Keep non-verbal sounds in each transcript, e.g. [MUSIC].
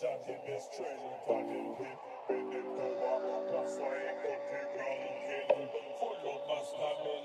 Chop the best treasure, pocket whip, baby, come on, my flame, cookie, roll, kitten, my.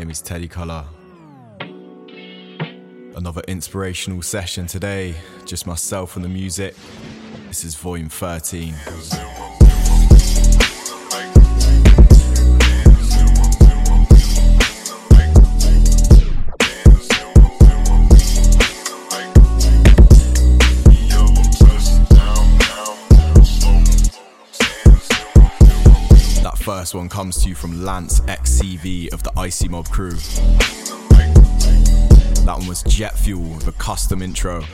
name is Teddy Collar. Another inspirational session today, just myself and the music. This is volume 13. This one comes to you from Lance XCV of the Icy Mob crew. That one was Jet Fuel with a custom intro.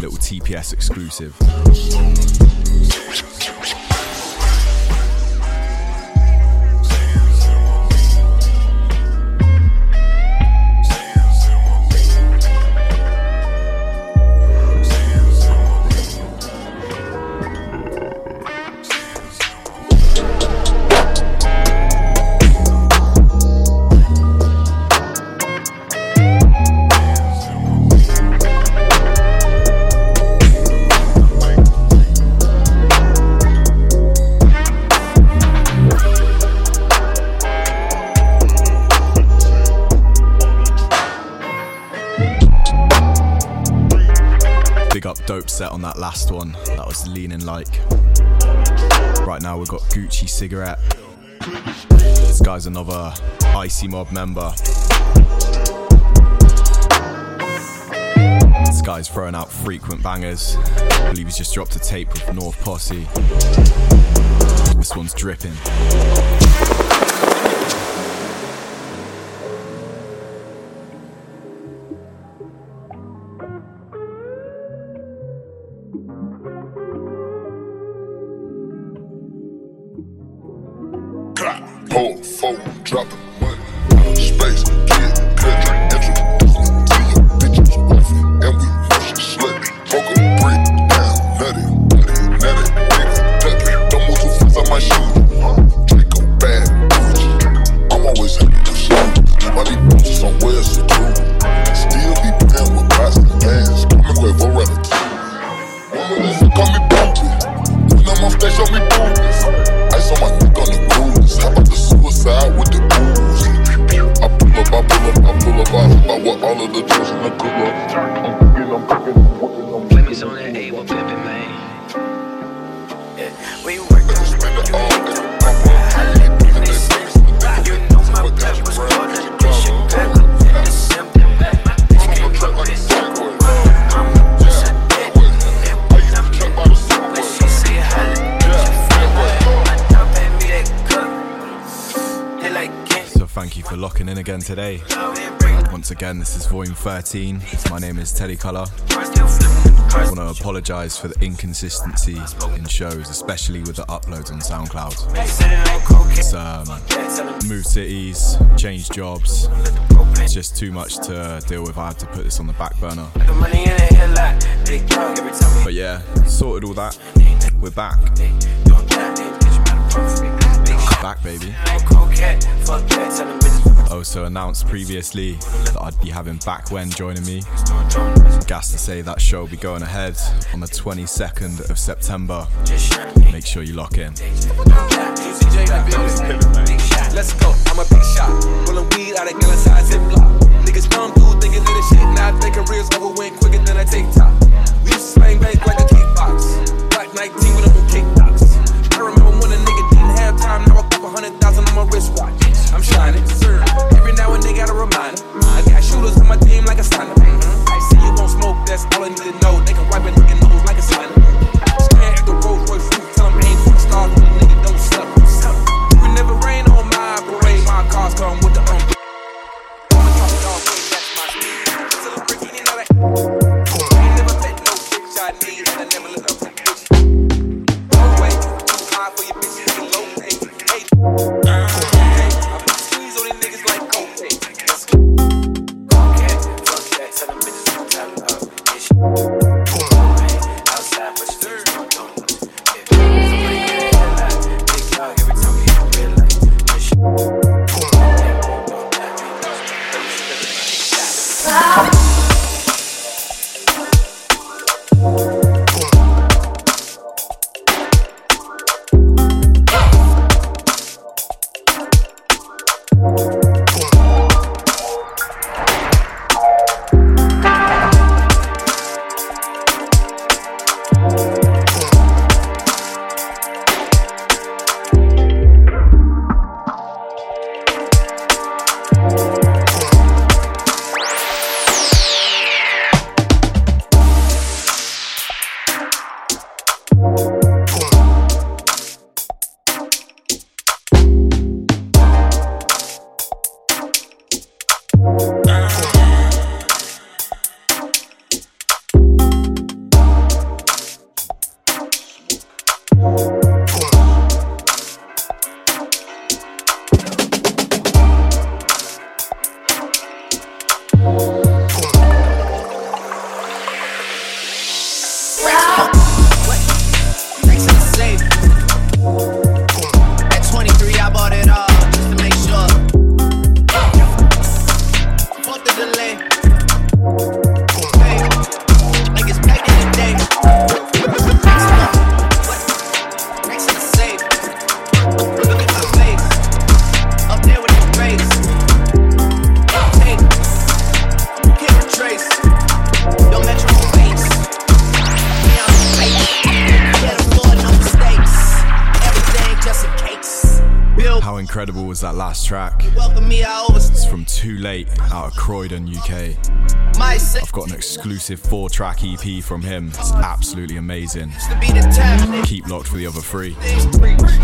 Little TPS exclusive. last one, that was leaning like. Right now we've got Gucci Cigarette. This guy's another Icy Mob member. This guy's throwing out frequent bangers. I believe he's just dropped a tape with North Posse. This one's dripping. 13. My name is Teddy flipping. I want to apologize for the inconsistency in shows, especially with the uploads on SoundCloud. It's um, moved cities, changed jobs. It's just too much to deal with. I had to put this on the back burner. But yeah, sorted all that. We're back. Back, baby. Also announced previously that I'd be having Back When joining me. Gas to say that show will be going ahead on the 22nd of September. Make sure you lock in. Let's go, I'm a big shot. Rolling weed out of size Ziploc. Niggas thinking this shit now careers over went quicker than a TikTok. We used to slang bangs like a kickbox. Black 19 with. I remember when a nigga didn't have time, now I put a hundred thousand on my wristwatch. I'm shining, exclusive four track EP from him. It's absolutely amazing. Keep locked for the other three.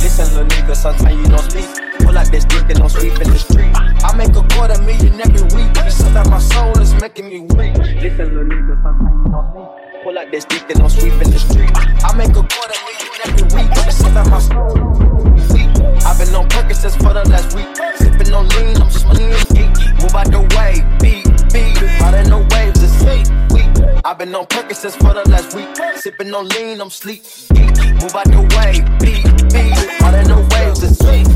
Listen, little nigga, sometimes you don't speak. Pull out this dick and don't sweep in the street. I make a quarter million every week. Something that my soul is making me weak. Listen, little nigga, sometimes you don't speak. Pull out this dick and don't sweep in the street. I make a quarter million every week. Something that my soul is weak. I've been on Percocets for the last week. Been on Percocets for the last week. Sipping on lean, I'm sleep. Move out the way, beat, beat. Riding the waves, it's sweet.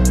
At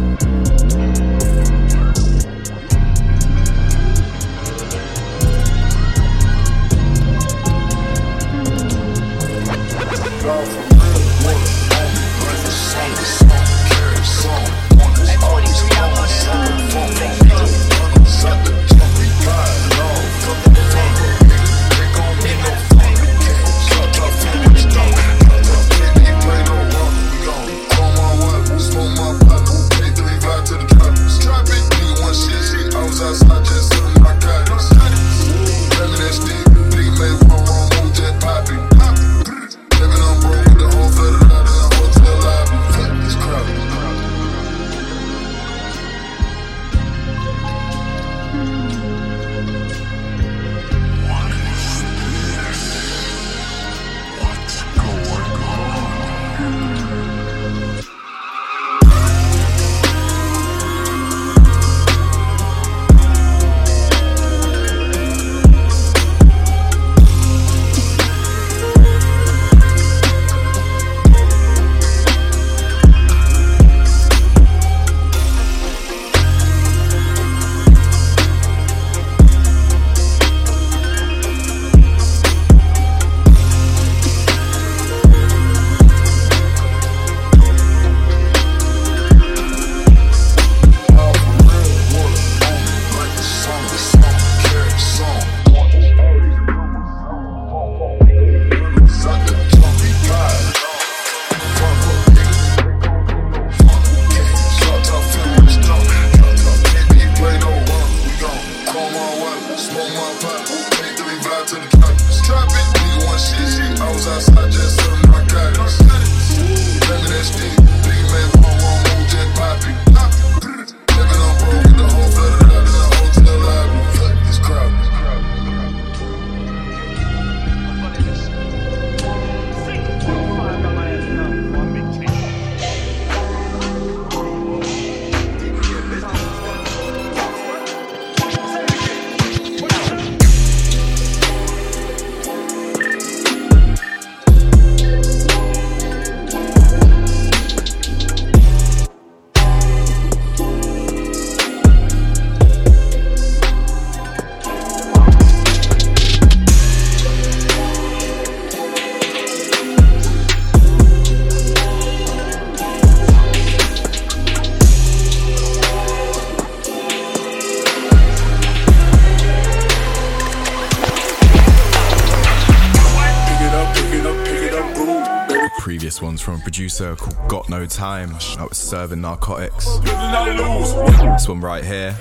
producer called Got No Time. I was serving narcotics. This one right here,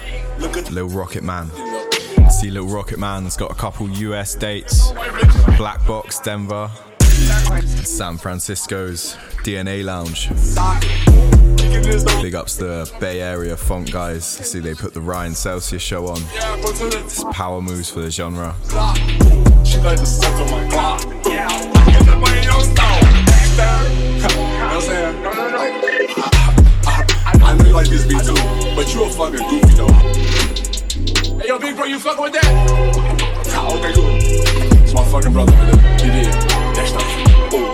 Lil Rocketman. See, Lil Rocketman's got a couple US dates Black Box, Denver, San Francisco's DNA Lounge. Big ups the Bay Area phonk guys. See, they put the Ryan Celsius show on. It's power moves for the genre. niggas be too, but you a fucking goofy though. Hey yo, big bro, you fucking with that? Nah, okay, cool. It's my fucking brother, man. He did. That's not. Oh,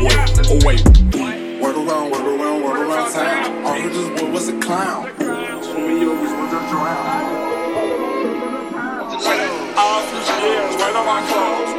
wait, oh wait. Word around, word around, word around town. All of this boy was a clown. So we always want to drown. Right off the jail, right on my clothes.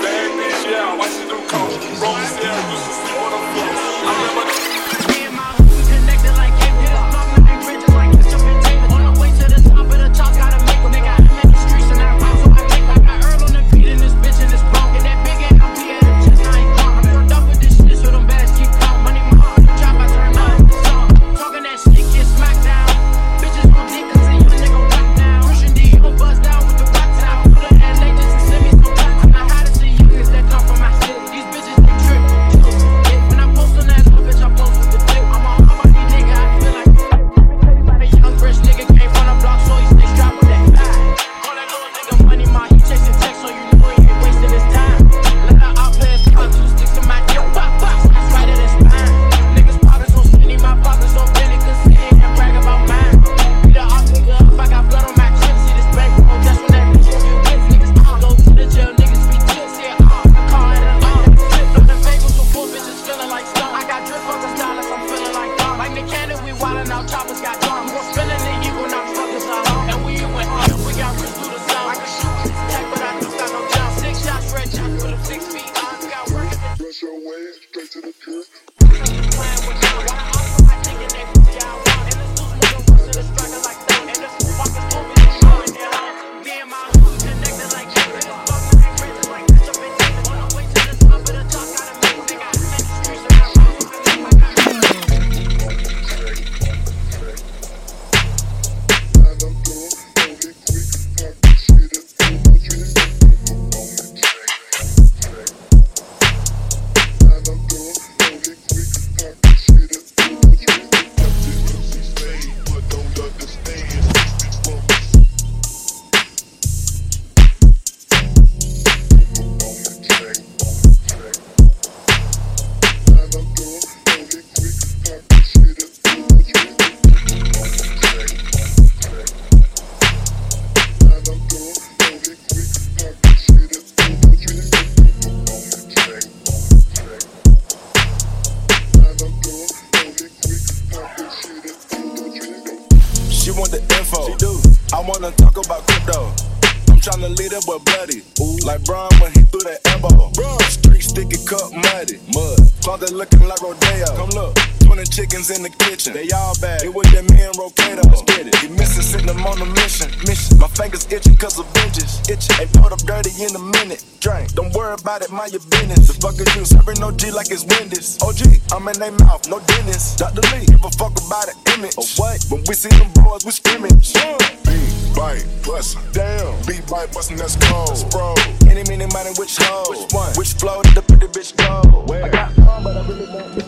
their mouth, no dentist. Dr. Lee, give a fuck about an image. Or what? When we see them boys, we screaming. Yeah. Beat, bite, bustin'. Damn. Beat, bite, bustin', that's cold. Bro. Any, many, money, which hoe? Which one? Which flow did the pretty bitch go? Where? I got fun, but I really want it.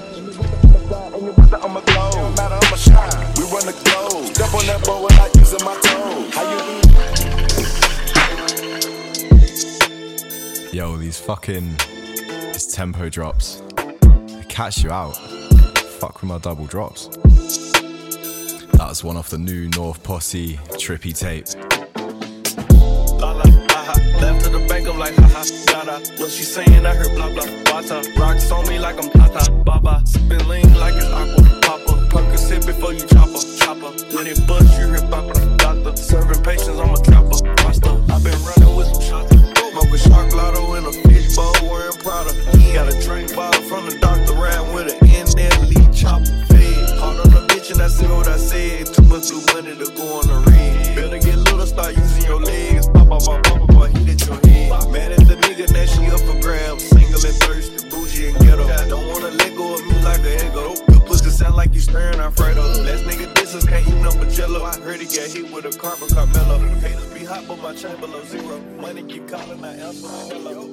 I'm a glow. Don't matter, I'm a shine. We run the globe. Step on that boat without using my toes. Yo, these fucking. these tempo drops. They catch you out. Akuma double drops. That was one off the new North Posse trippy tape. Left to the bank, I'm like, haha, da What she saying, I heard blah blah bata. Rocks on me like I'm tata baba. Sippin' lean like an aqua papa. Punk a sip before you chopper, chopper. When it busts, you Alfredo. Last nigga disses, can't eat nothing but jello. I heard he got hit with a carbon Carmelo. Haters be hot, but my chain below zero. Money keep calling, I answer my hello.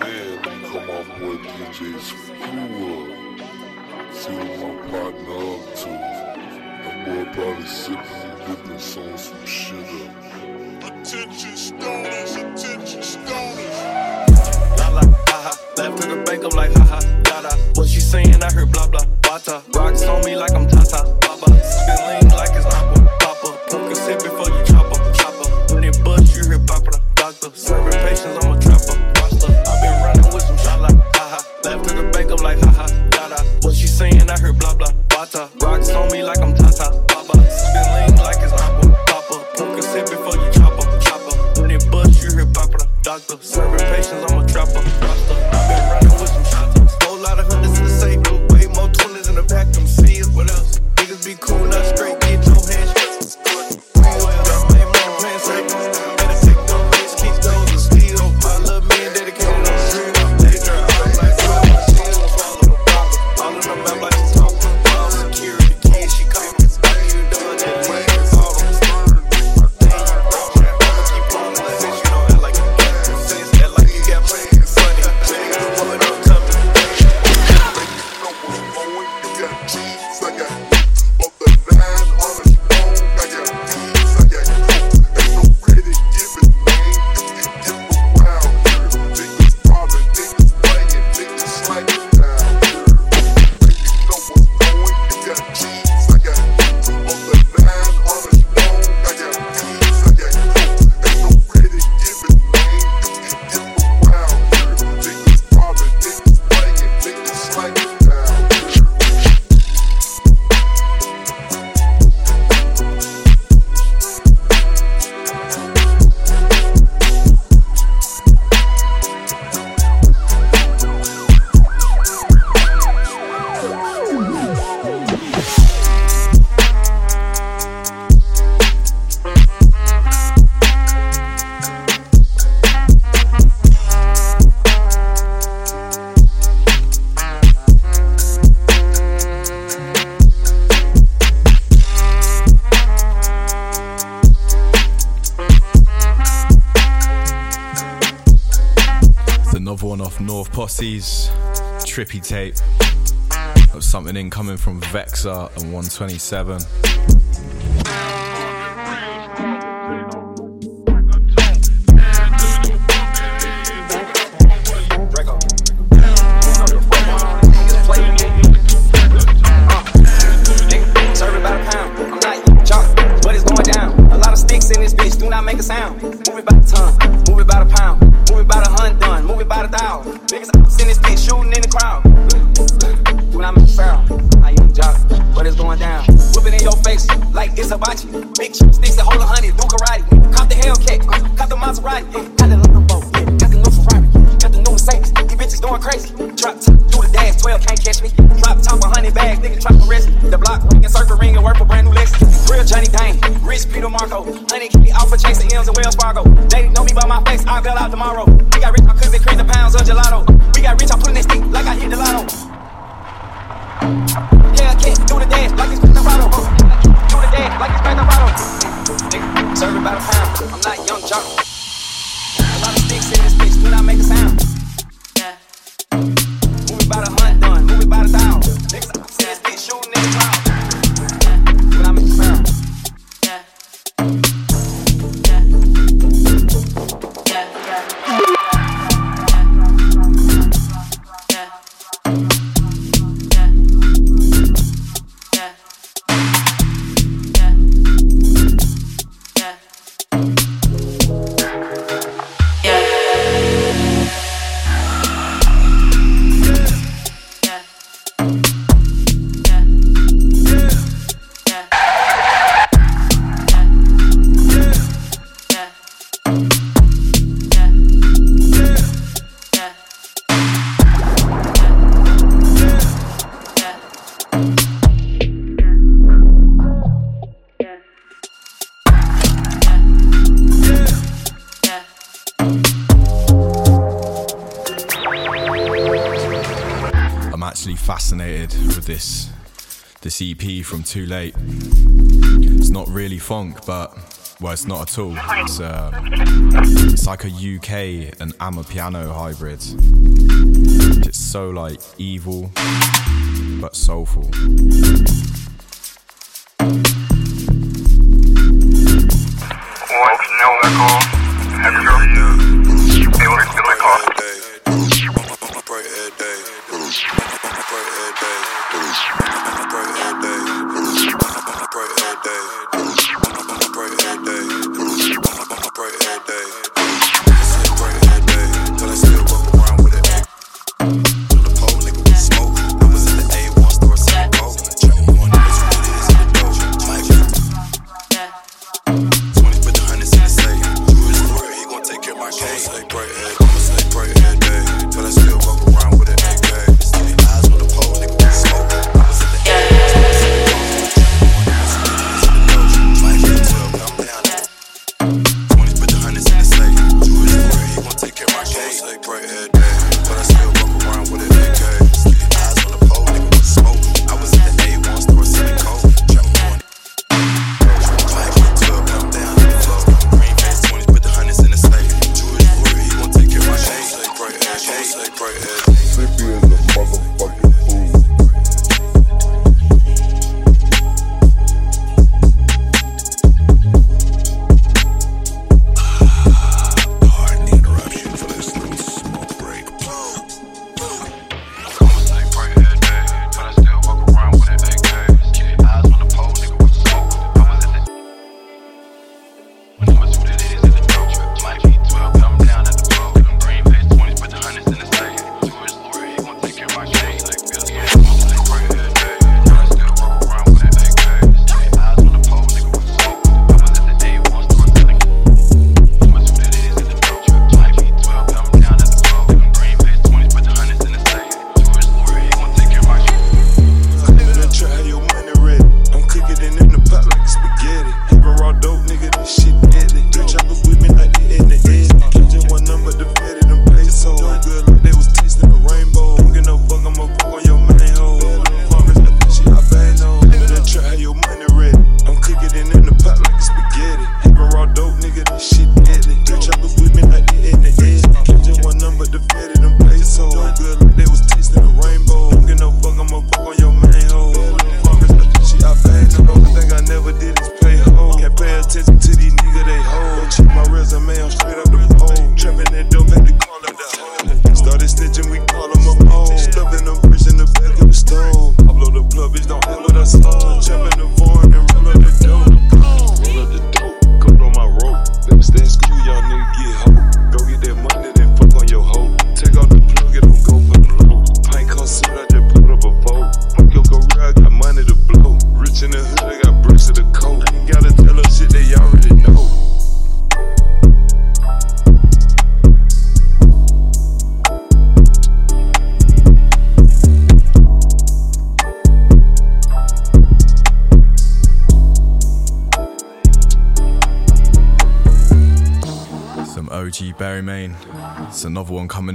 Man, come off with DJ's Screw up. See what my partner up to. That boy probably sipping and dipping on some shit up. Attention stoners, attention stoners. La, la ha. Left to the bank, I'm like, ha ha, da da. What she saying, I heard blah blah, bata. Rocks on me like I'm Tata, Baba. Spilling like it's aqua, Papa. Poker sip before you chop up, chop up. When it busts, you hear papa, doctor. Serving patients on tape of something incoming from Vexor and 127. tomorrow. We got rich, I cousin crazy pounds of gelato. We got rich, I'm putting this thing like I hit the lotto. CP from 2Late. It's not really phonk, but well, it's not at all. It's, uh, it's like a UK and amapiano hybrid. It's so like evil, but soulful. White, no, It's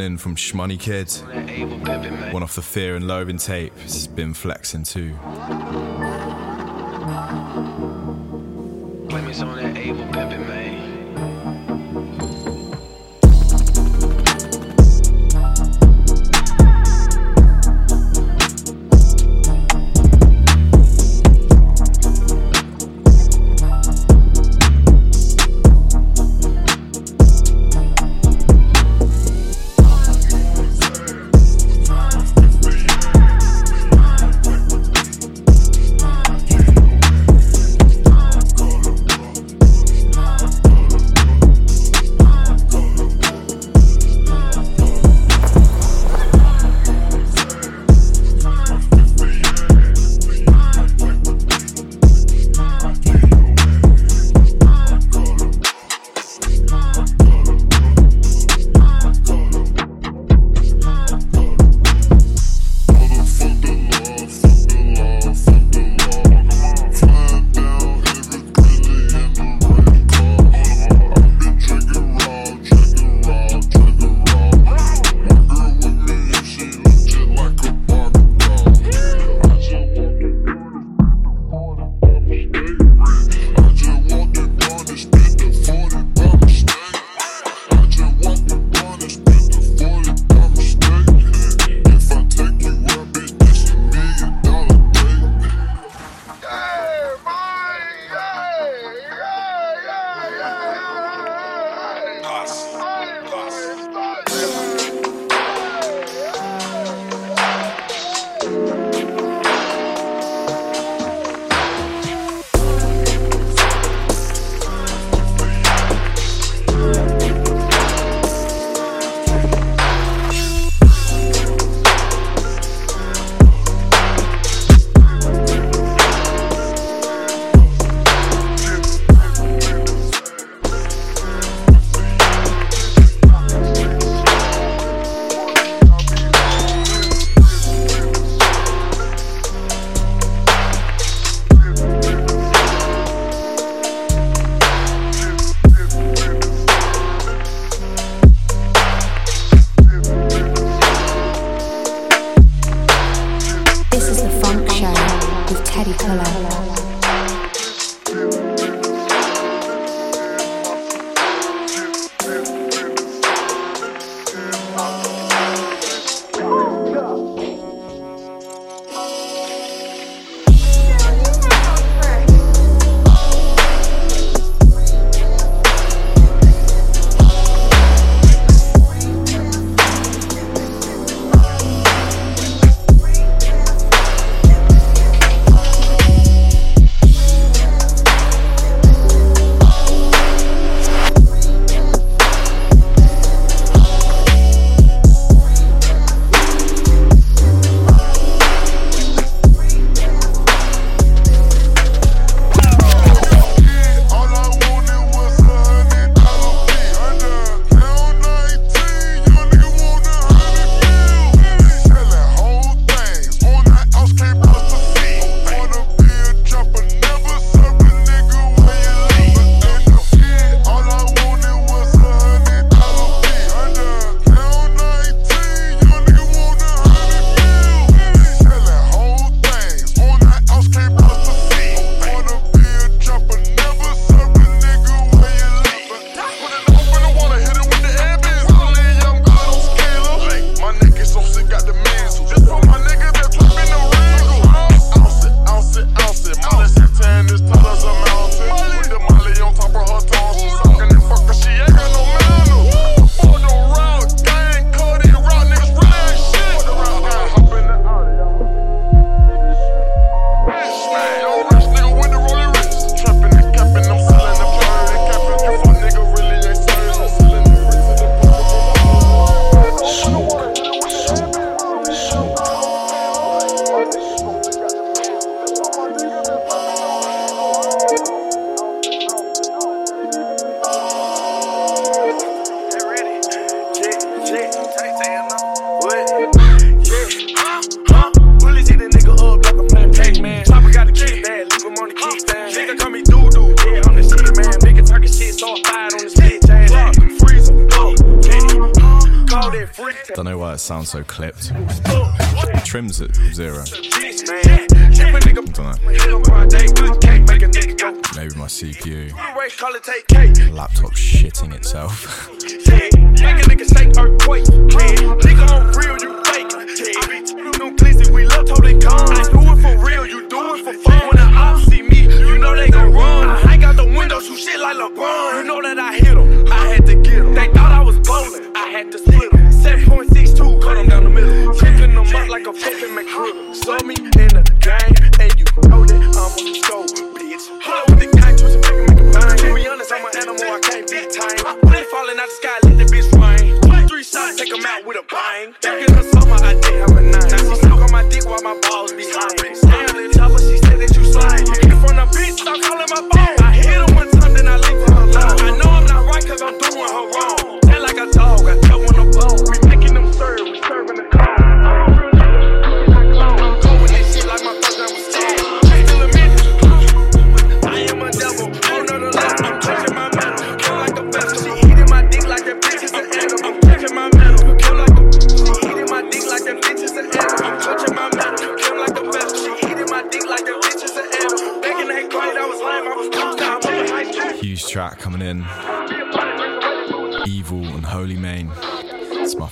from Shmoneykid. One off the Fear and Loathing tape. It's been flexing too.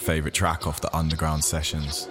Favourite track off the Underground Sessions.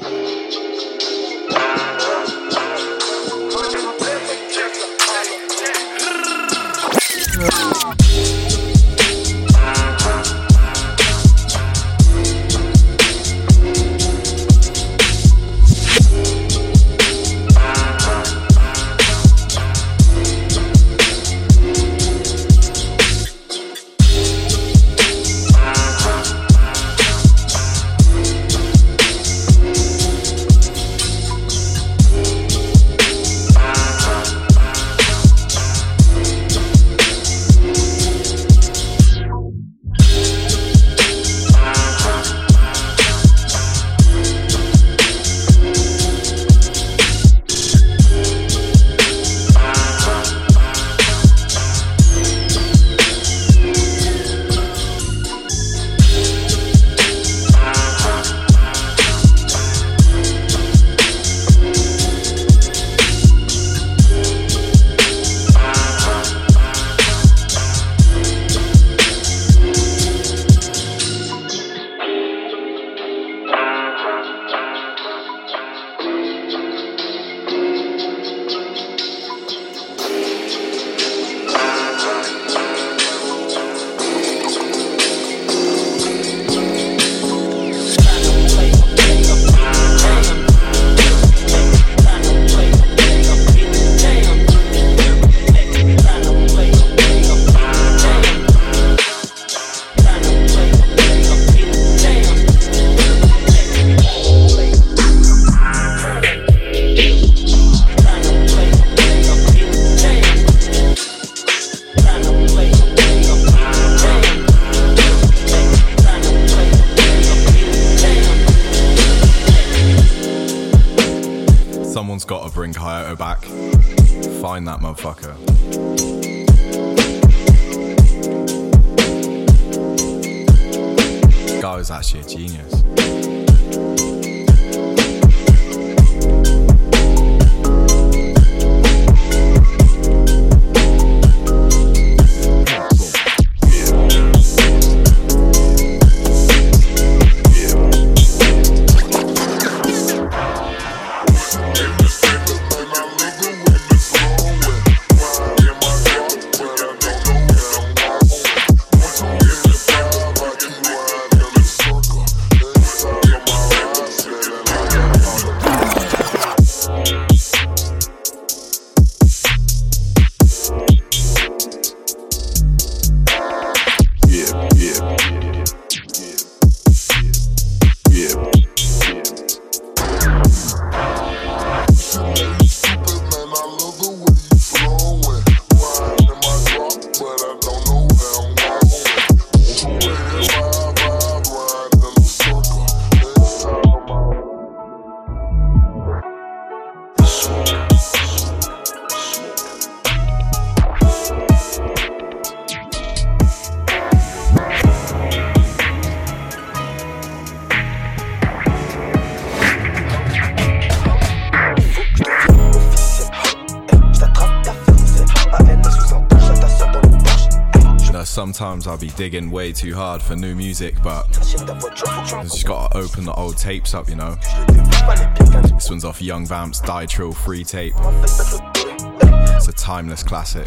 sometimes I'll be digging way too hard for new music, but I just gotta open the old tapes up, you know. This one's off Yung Vamp's Die Trill free tape. It's a timeless classic.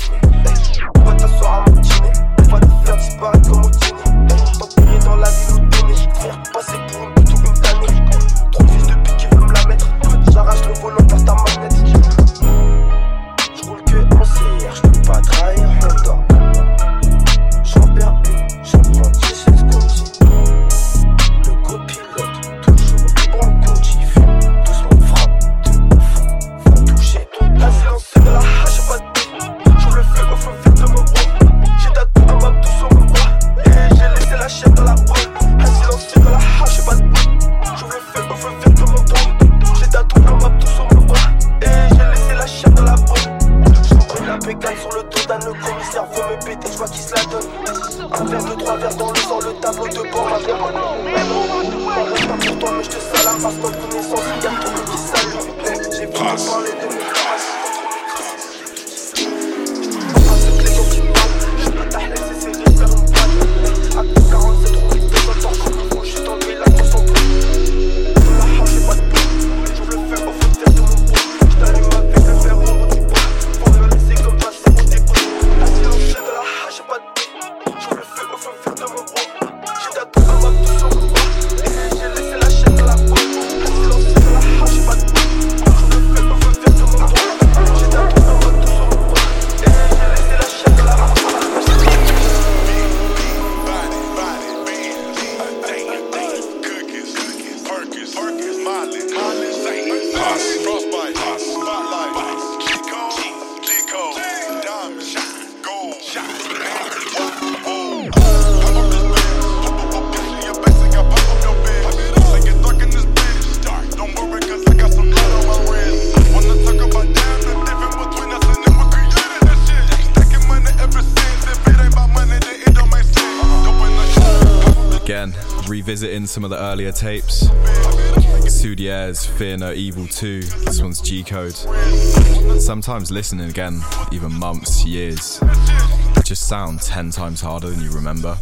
some of the earlier tapes. Soudier's Fear No Evil 2, this one's G Code. Sometimes listening again, even months, years, just sound 10 times harder than you remember.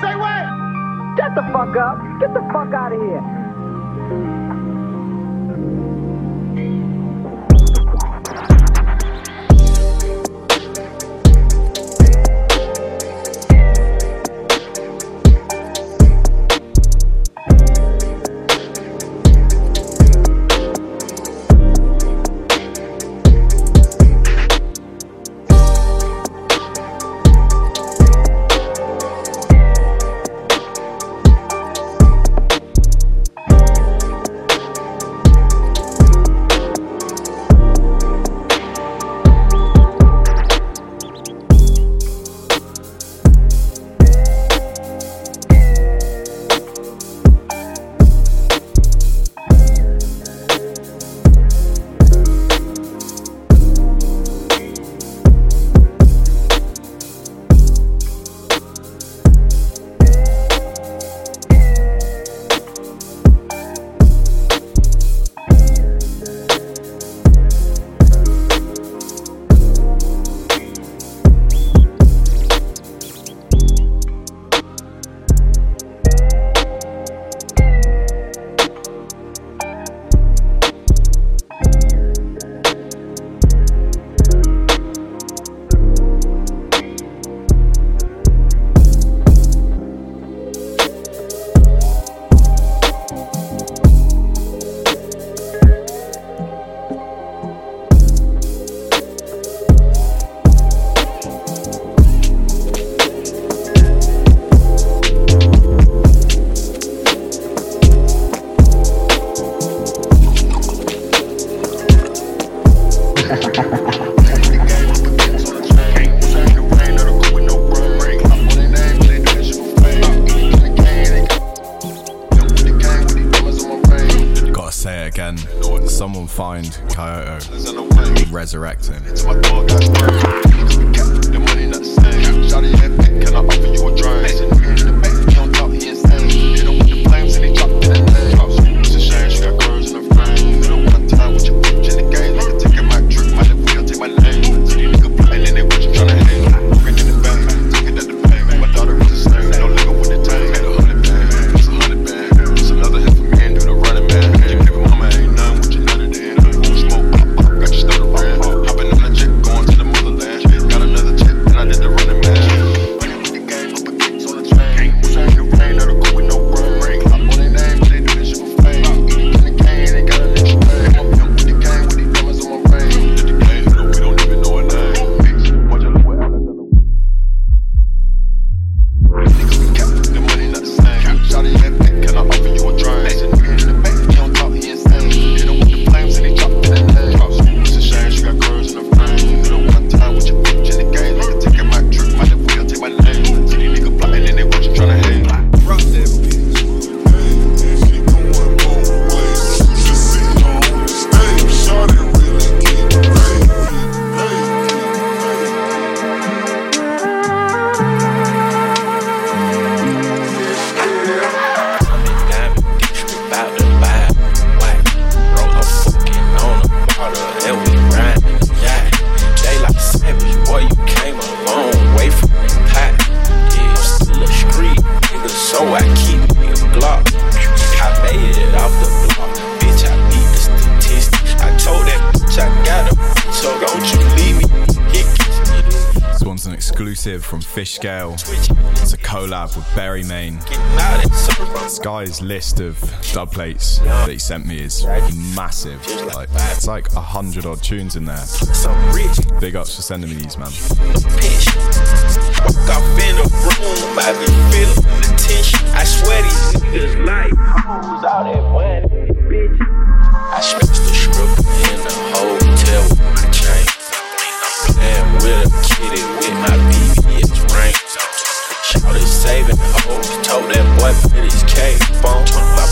Say what? Shut the fuck up. Get the fuck out of here. Exclusive from Fishgale. It's a collab with Berrymane. This guy's list of dub plates that he sent me is massive. Like, it's like a hundred odd tunes in there. Big ups for sending me these, man. Kitty with my told that boy put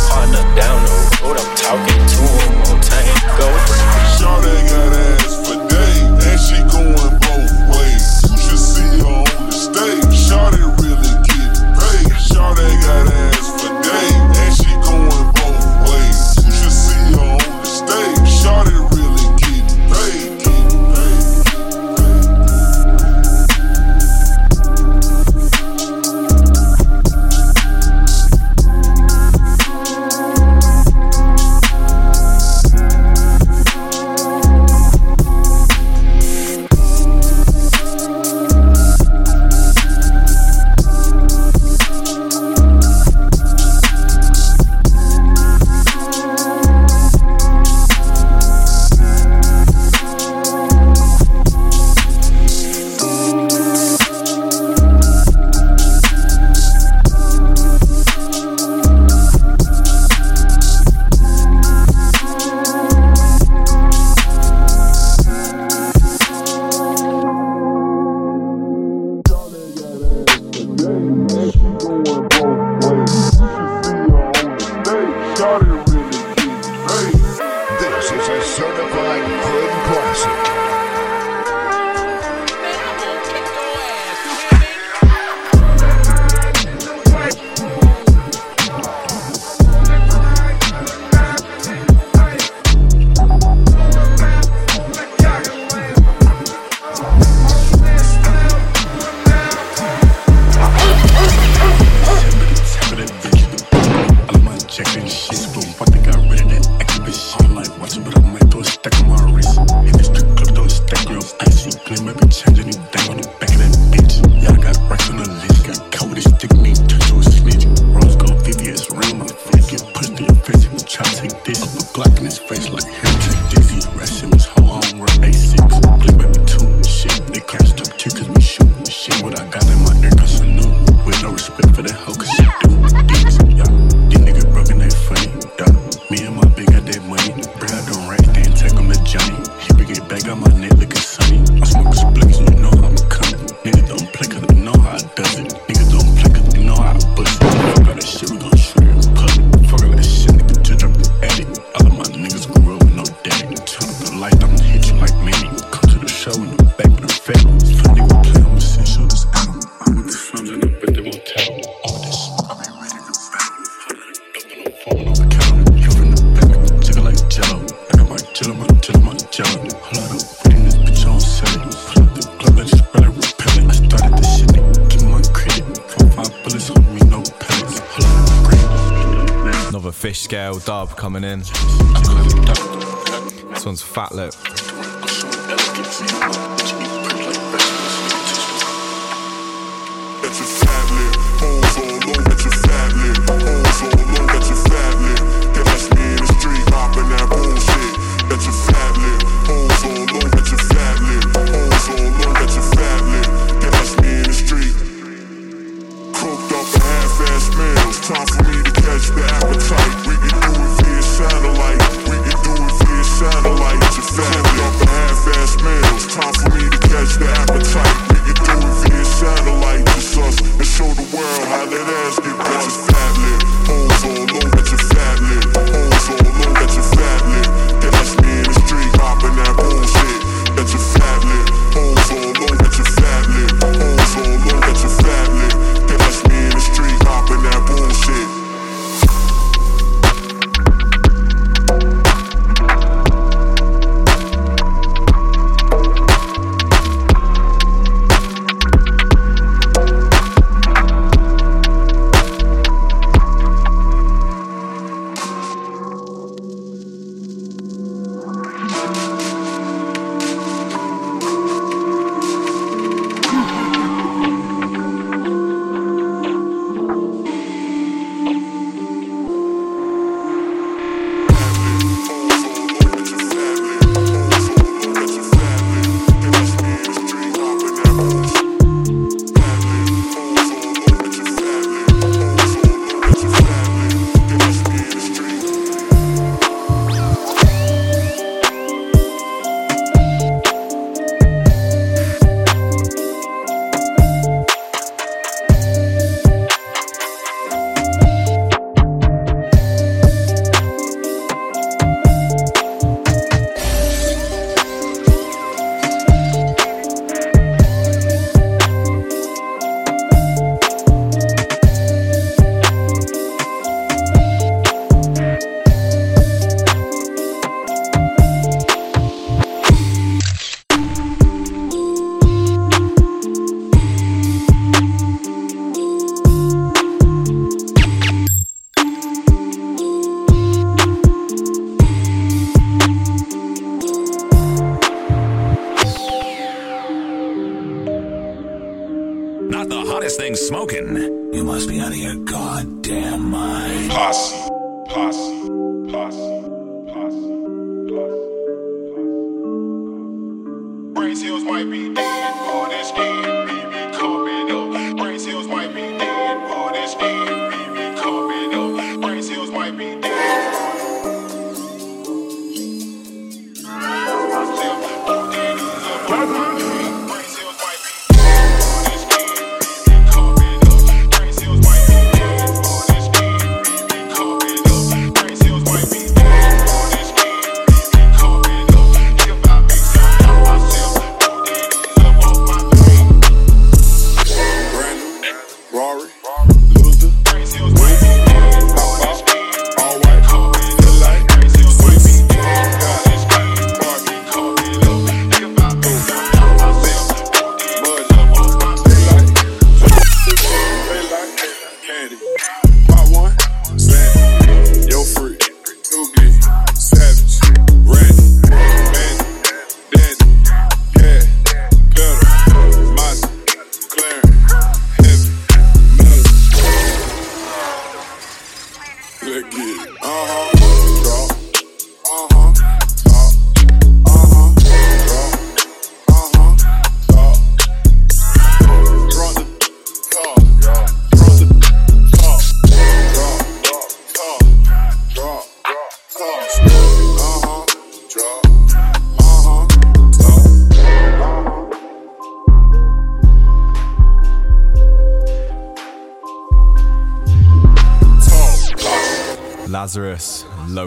fish scale dub coming in. This one's Fat Lip.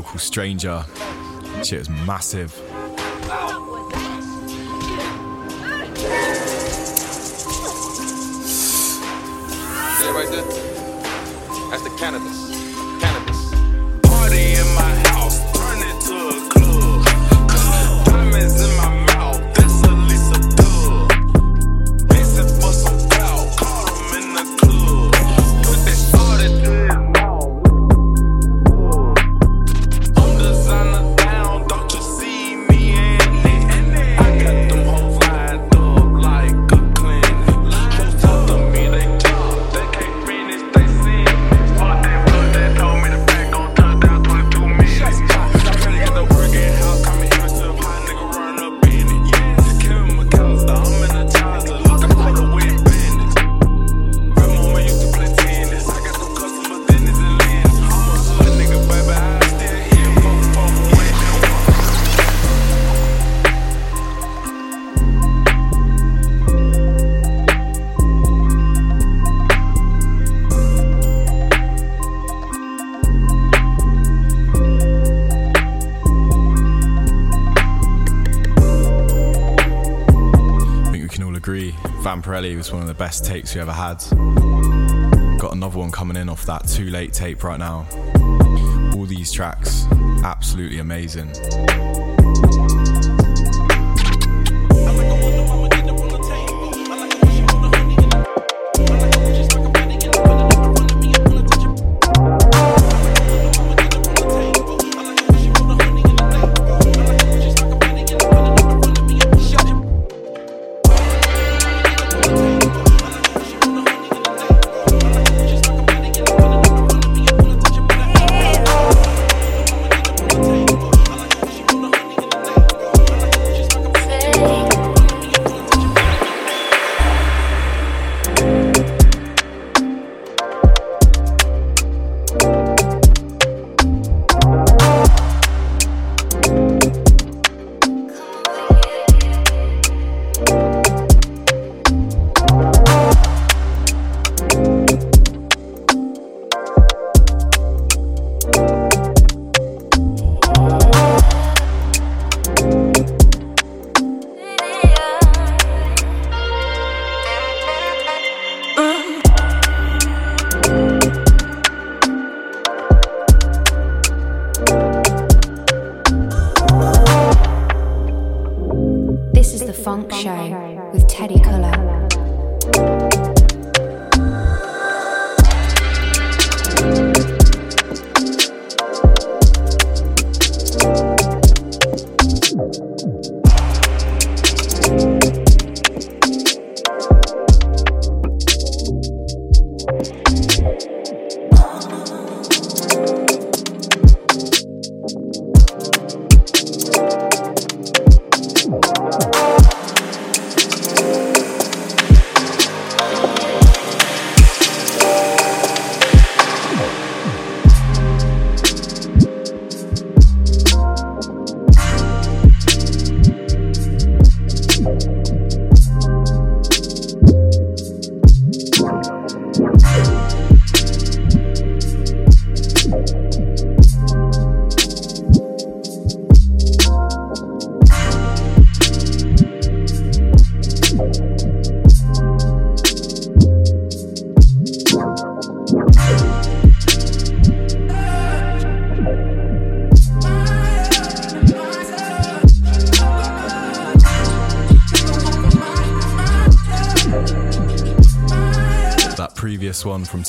local stranger. Shit was massive. Pirelli was one of the best takes we ever had. Got another one coming in off that 2Late tape right now. All these tracks, absolutely amazing.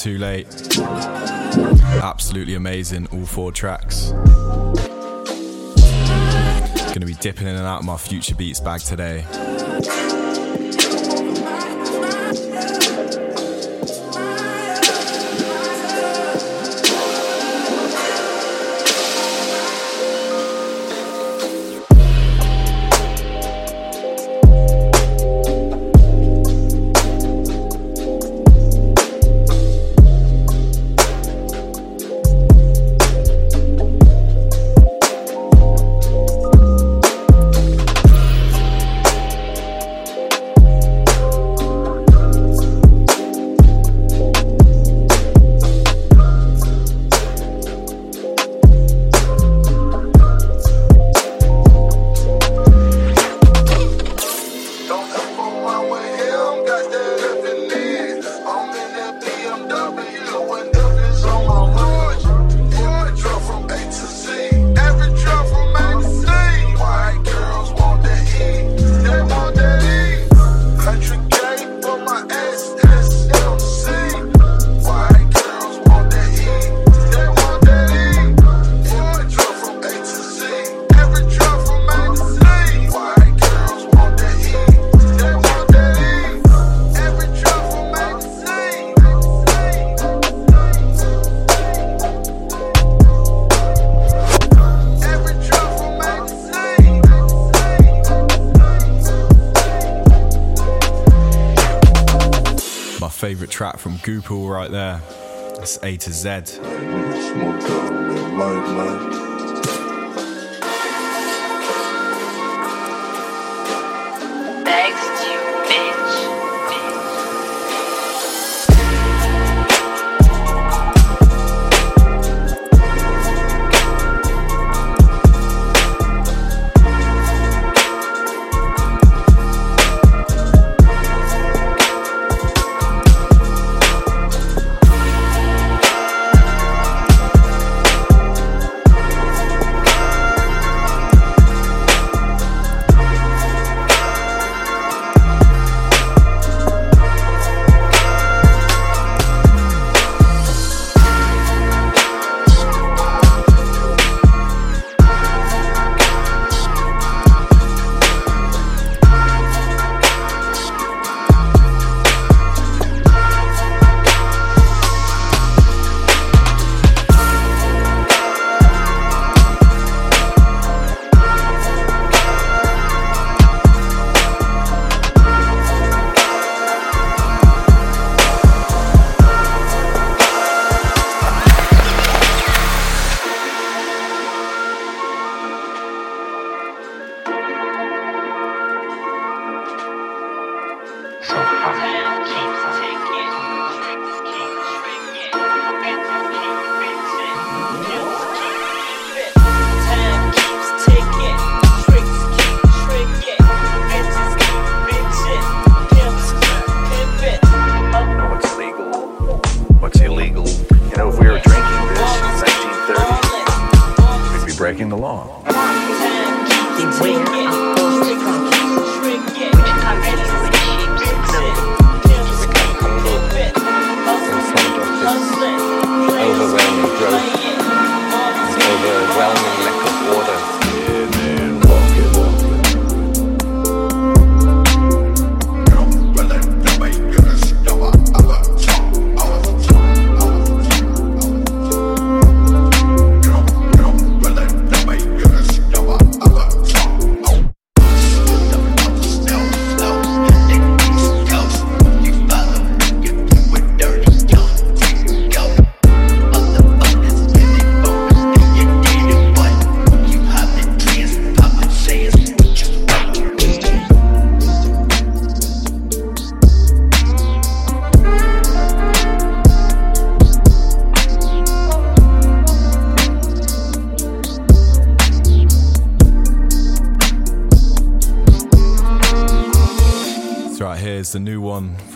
2Late. Absolutely amazing, all four tracks. Gonna be dipping in and out of my future beats bag today. Goopal right there. It's A to Z.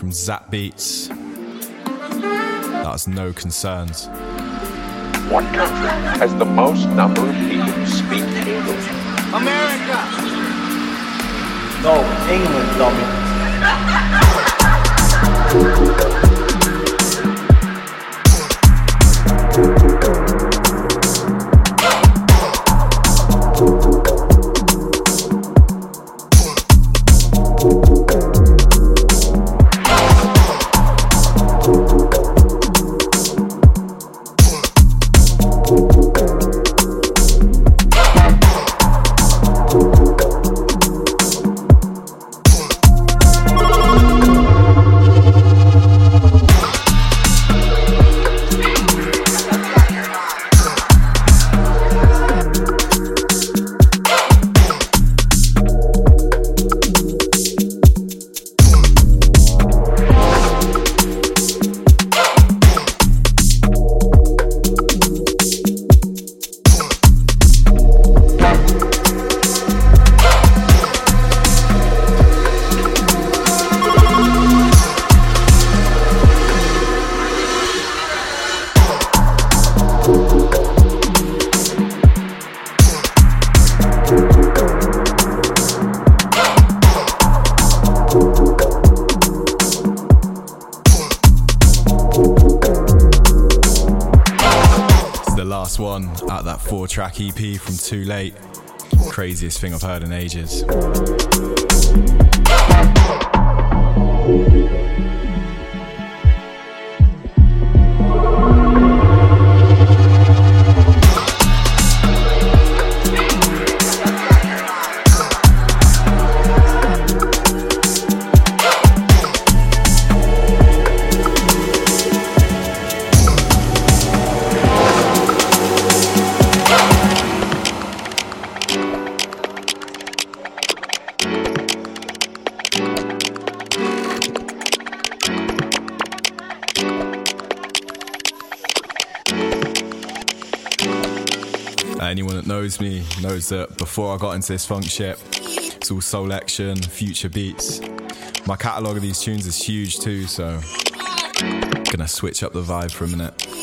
from Zap Beats. That's No Concerns. What country has the most number of people who speak English? America! No, England, dummy. [LAUGHS] four track EP from 2Late. Craziest thing I've heard in ages. That before I got into this phonk shit, it's all Soulection, future beats. My catalogue of these tunes is huge too, so gonna switch up the vibe for a minute.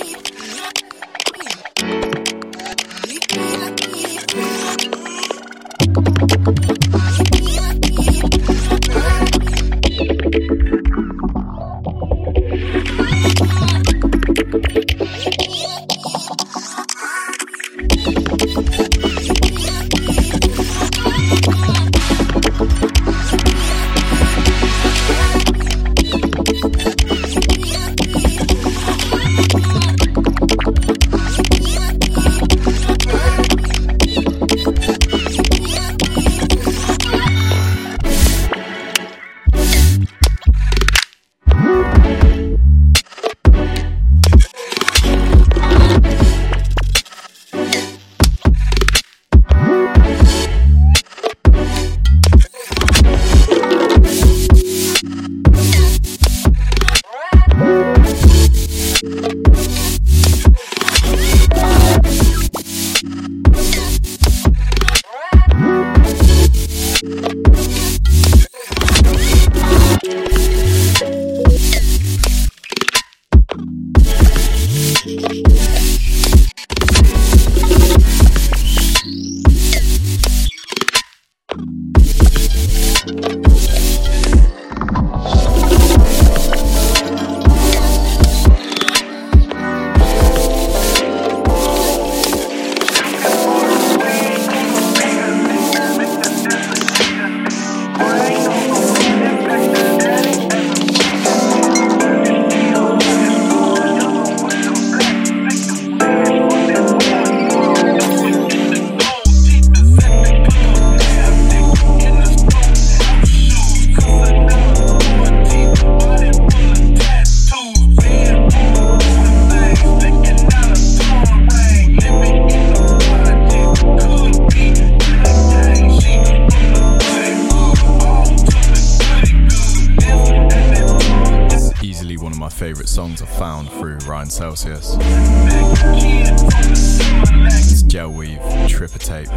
It's gel weave, tripper tape.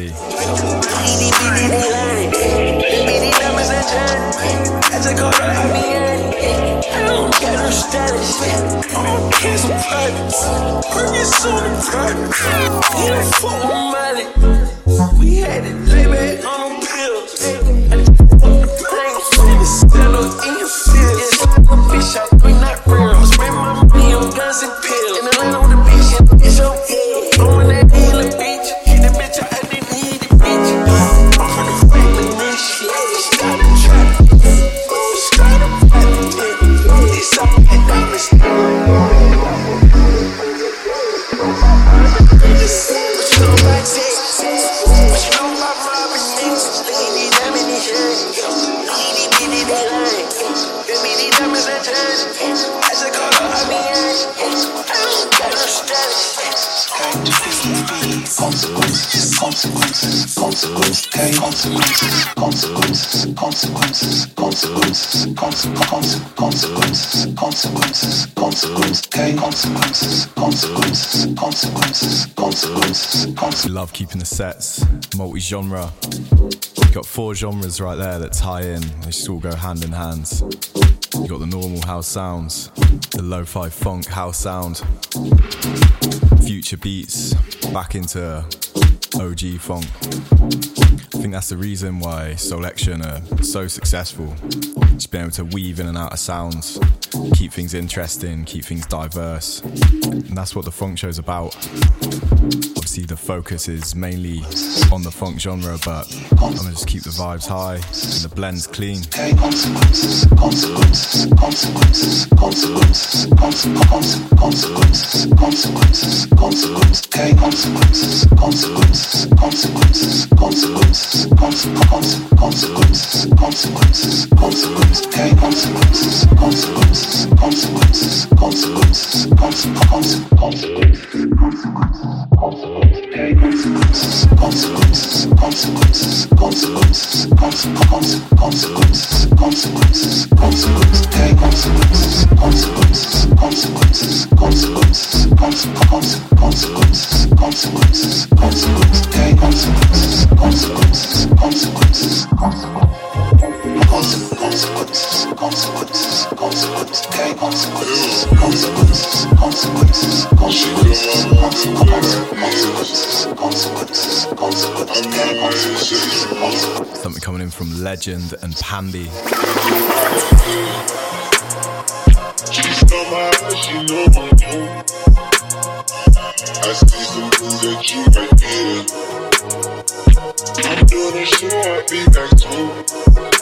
Hervé. Love keeping the sets multi-genre. You've got four genres right there that tie in. They just all go hand in hand. You got the normal house sounds, the lo-fi phonk house sound, future beats, back into OG phonk. I think that's the reason why Soulection are so successful. Just being able to weave in and out of sounds, keep things interesting, keep things diverse. And that's what the phonk show's about. Obviously, the focus is mainly on the phonk genre, but I'm gonna just keep the vibes high and the blends clean. consequences, consequences, consequences, consequences, consequences, consequences, consequences, consequences, consequences, consequences, consequences, consequences, consequences, consequences, consequences, consequences, consequences, consequences, consequences, consequences, consequences, consequences, okay, consequences, consequences, consequences, consequences, consequences, consequences, consequences, consequences, okay, consequences, consequences, consequences, consequences, consequences, consequences, consequences, consequences, okay, consequences, consequences, consequences, consequences, consequences, Something coming in from Legend and Pandy. I'm doing a show, I'll be back soon.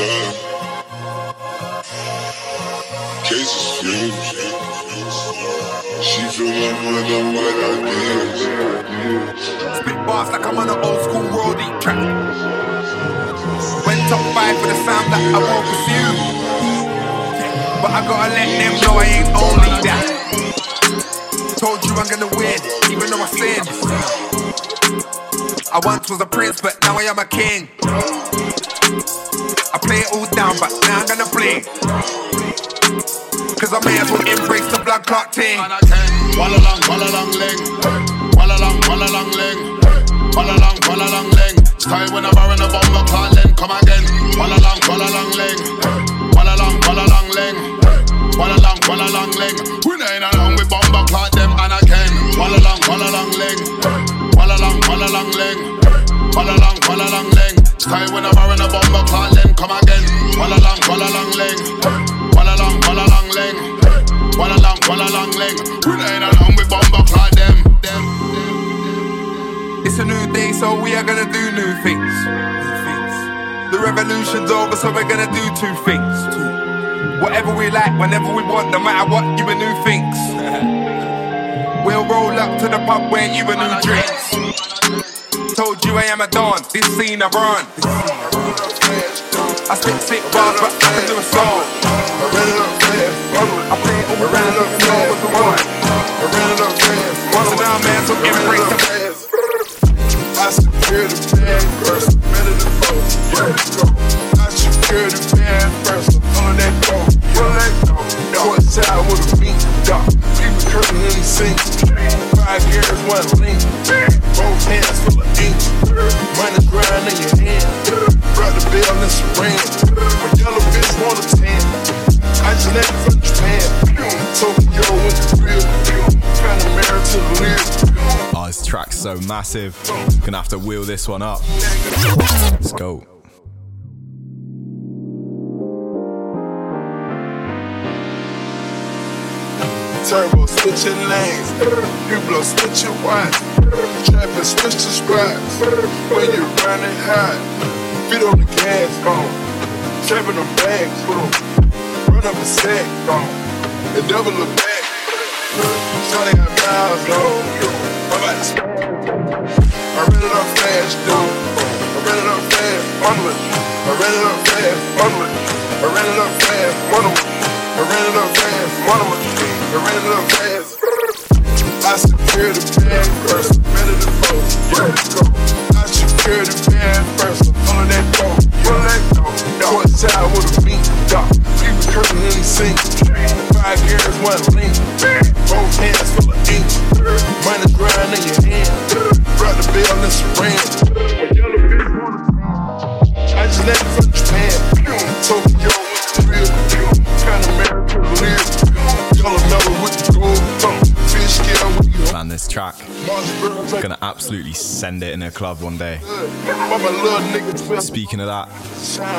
on my side. Cases fumes. She feel like more than what I did. Spit bars like I'm on an old school roadie track. Went top five for the sound that I won't pursue. But I gotta let them know I ain't only that. Told you I'm gonna win, even though I sin. I once was a prince, but now I am a king. I play it all down, but now I'm gonna play. Cause I may as well embrace the blood clot thing. Walla long, walla long leg. Walla long, walla long leg. Walla long, walla long leg. Style when I'm in a bomber clock, then come again. Walla long, walla long leg. Walla long, walla long leg. Walla long, walla long leg. We ain't along with bomber clock them and again. Walla long, walla long leg. Walla long, walla long leg. Walla long, walla long leg. Style when I'm in a bomber clock, then come again. Walla long, walla long leg. Walla long, walla long leg. Walla long, walla long leg. We ain't along with bomber clock them. them. It's a new day, so we are gonna do new things. The revolution's over, so we're gonna do two things. Whatever we like, whenever we want, no matter what, you a new things. [LAUGHS] We'll roll up to the pub where you a new drinks. I told you I am a don, this scene I run. I spit sick bars, but I can do a song. I play it all around the floor with the one. So now, man, so embrace the I secure the bag first, ready to go. Yeah. I secure the bag first, on that go. Yeah, let go. Court side with a curtain in the sink. Five years, one link. Both hands full of ink. Money grind in your hand. Brought the and yellow bitch want a tan. I just landed from Japan. Tokyo real. Married to the lyrics. Oh, this track's so massive. Gonna have to wheel this one up. Let's go. Turbo switching lanes, you blow switching wide. Trapping switch spots when you're running hot. Feet on the gas, boom. Trapping them bags, boom. Run up a sack, boom. And double the back. Shawty got miles, low. I'm about to I ran it up fast, dude. I ran it up fast, onward. I ran it up fast, onward. I ran it up fast, onward. I ran it up fast, onward. I ran it up fast. I secured the bag first, better than. Yeah, go. I secured the bag first, on that dope. On that dope. Court side with a beat, dog. People curtain in the sink. Five years, one link. Both hands full of ink. Money grind in your hand. Brought the bill and. I just from track, gonna absolutely send it in a club one day. Speaking of that,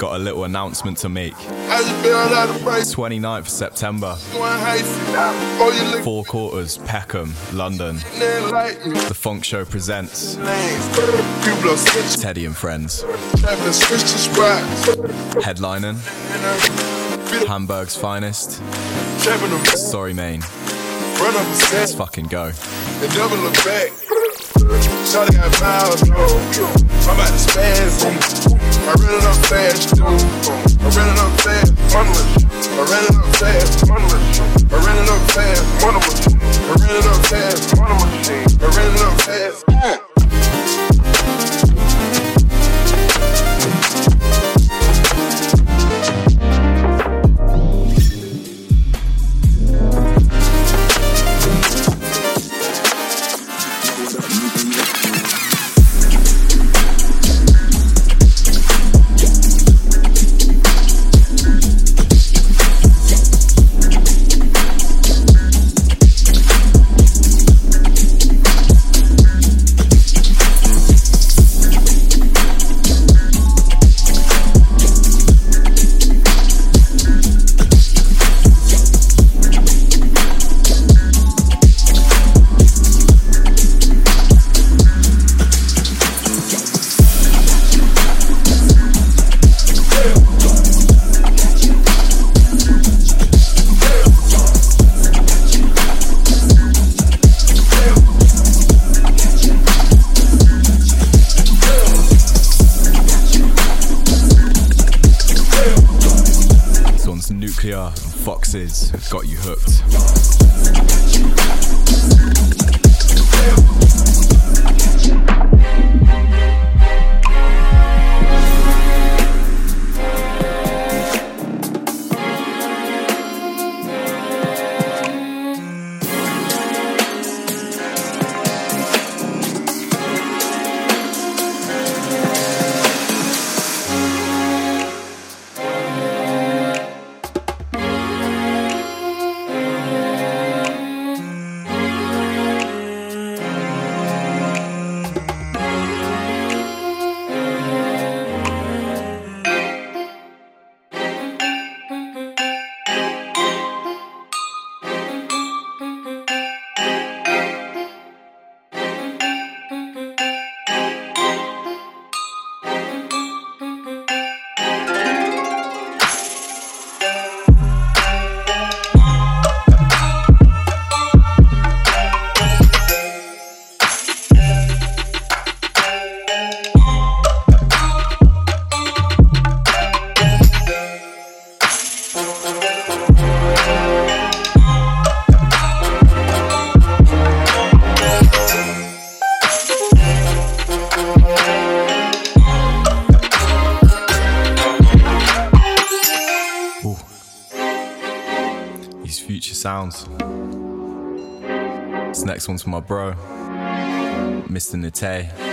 got a little announcement to make. I just bailed out of price. 29th of September, Four Quarters, Peckham, London. The Phonk Show presents. Teddy and Friends. Headlining, Hamburg's finest. Sorry, main. Run up set. Let's fucking go. and double look back. Shawty got miles, no. I'm about to spaz I ran it up fast, dude. I ran it up fast, monolith. I ran it up fast, monolith. I ran it up fast, monolith. I ran it up fast, monolith. I ran it up fast. This next one's for my bro, Mr. Nate.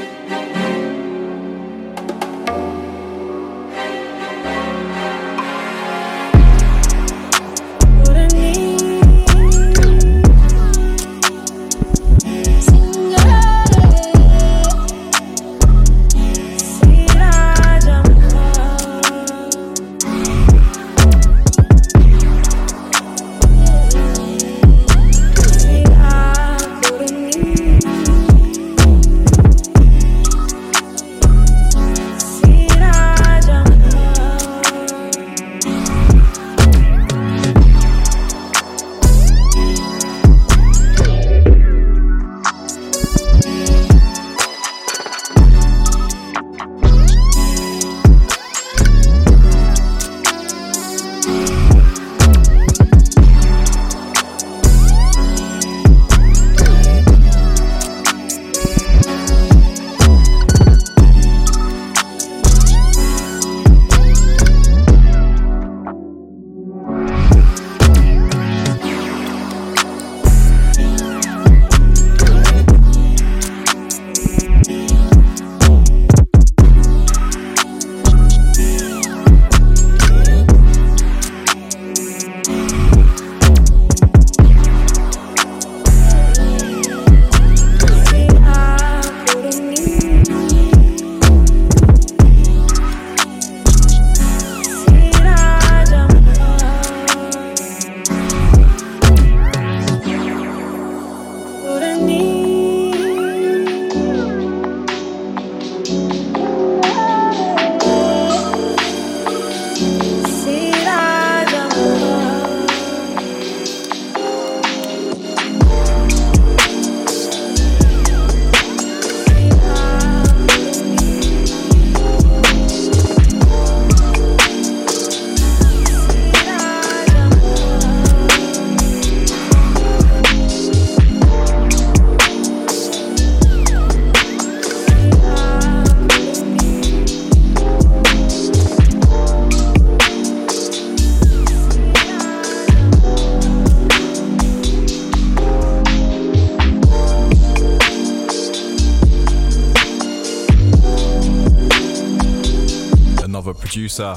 Producer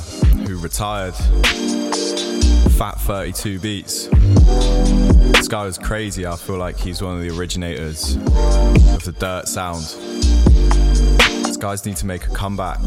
who retired. Fat 32 Beats. This guy was crazy. I feel like he's one of the originators of the dirt sound. These guys need to make a comeback.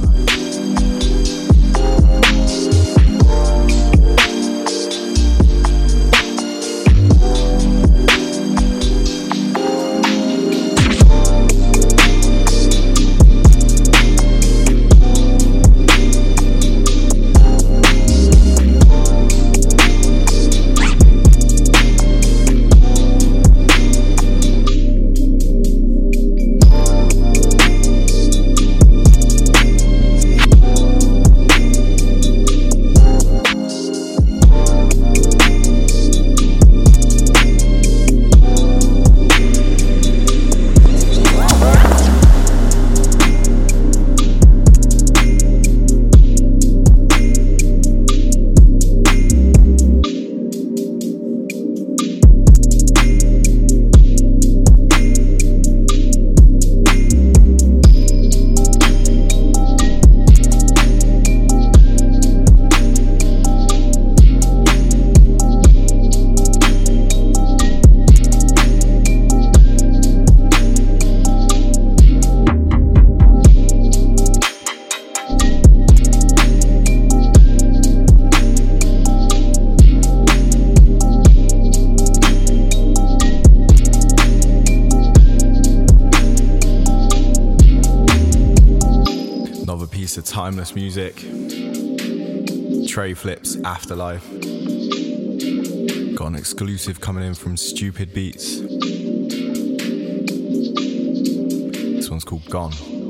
Music. Trey Flips Afterlife. Got an exclusive coming in from Stupid Beats. This one's called Gone.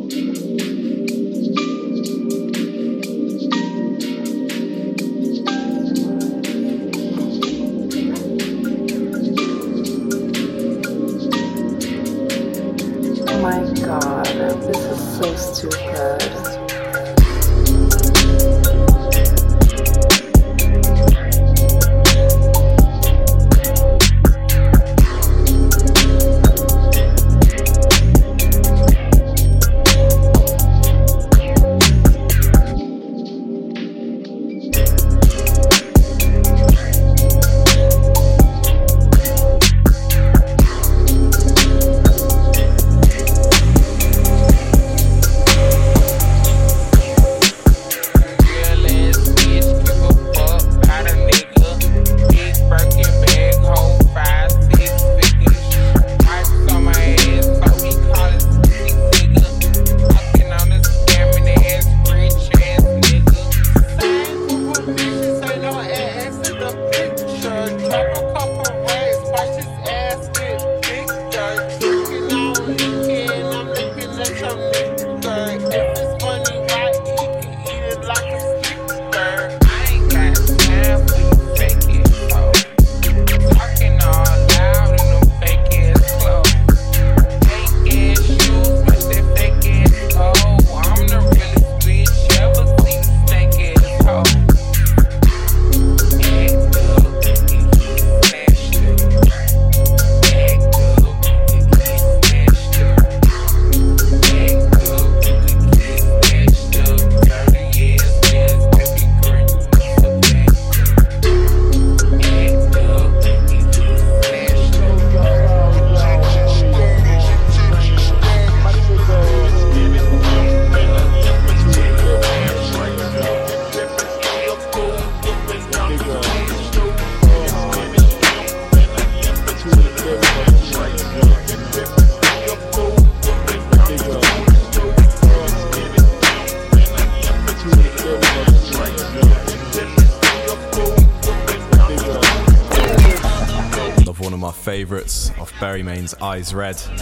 One of my favourites off Berrymane's Eyes Red. I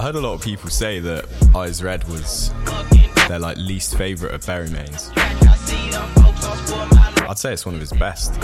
heard a lot of people say that Eyes Red was their like least favourite of Berrymane's. I'd say it's one of his best.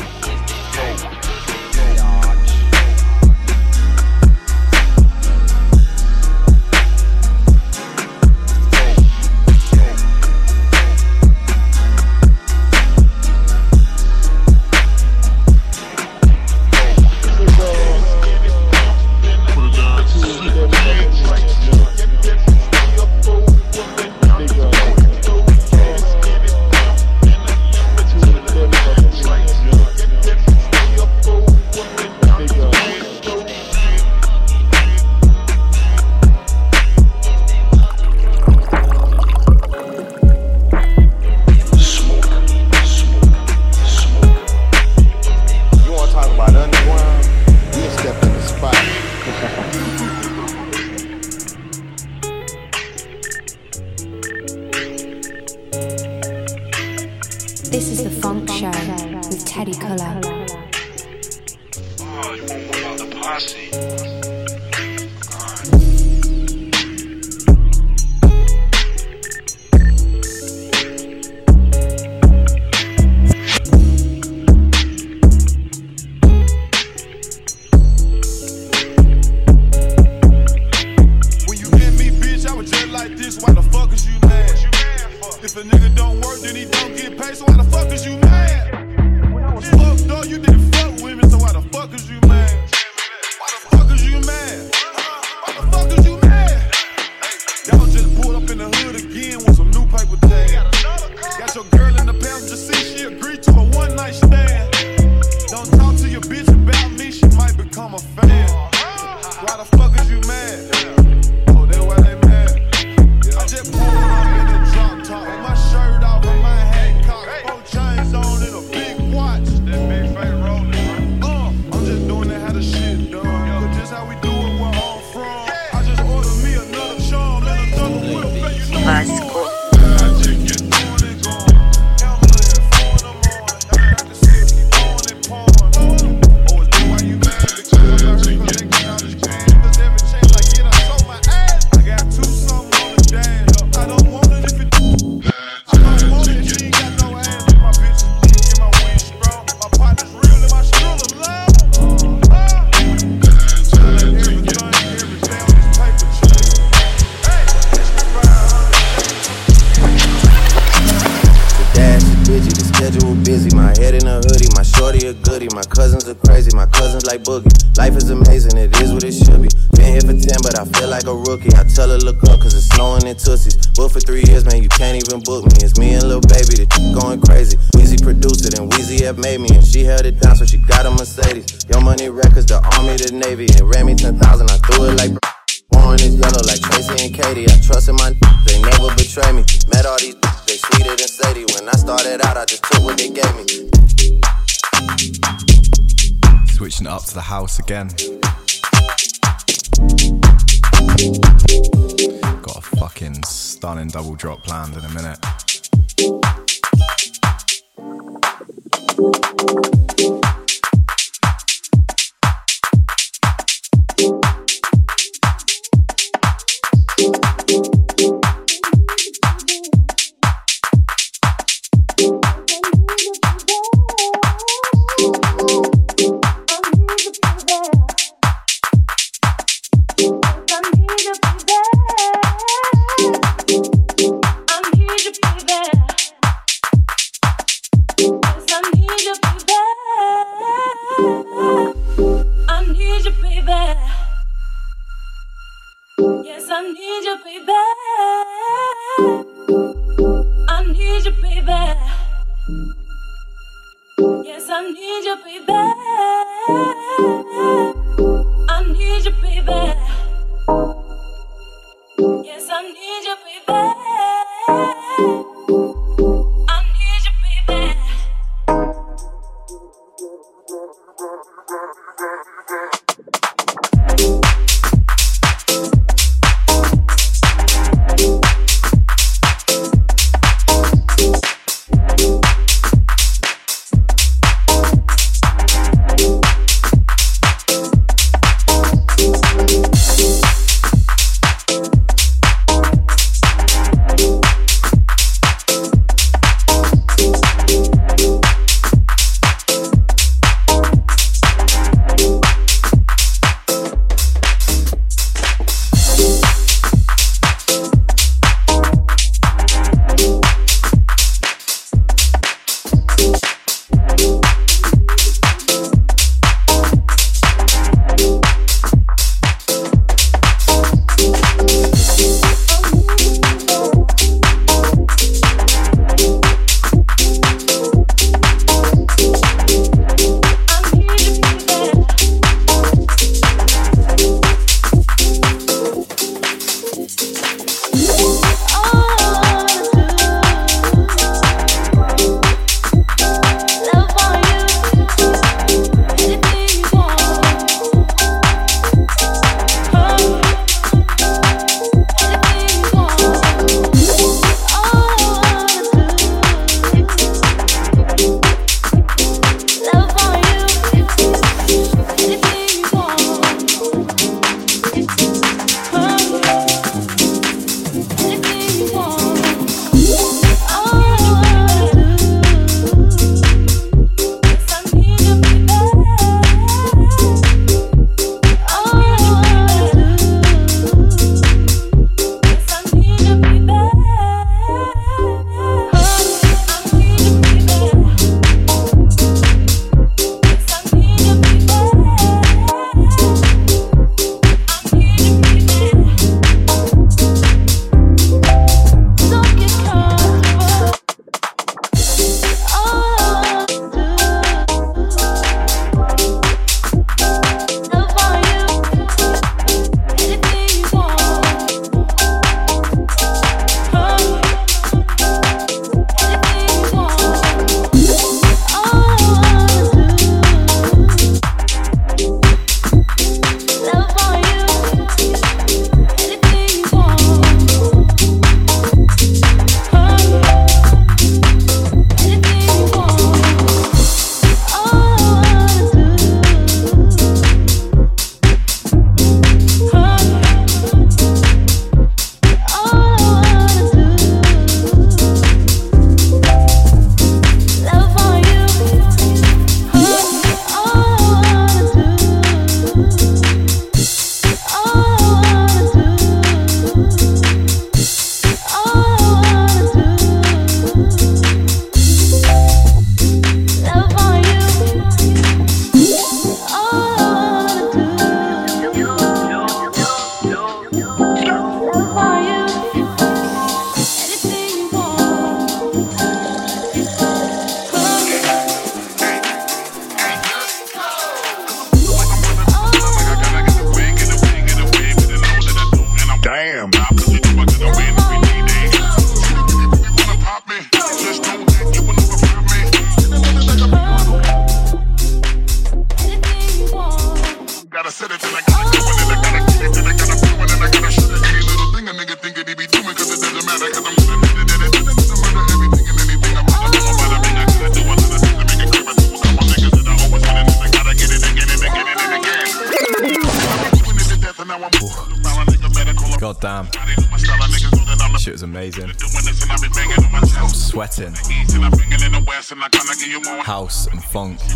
Funk.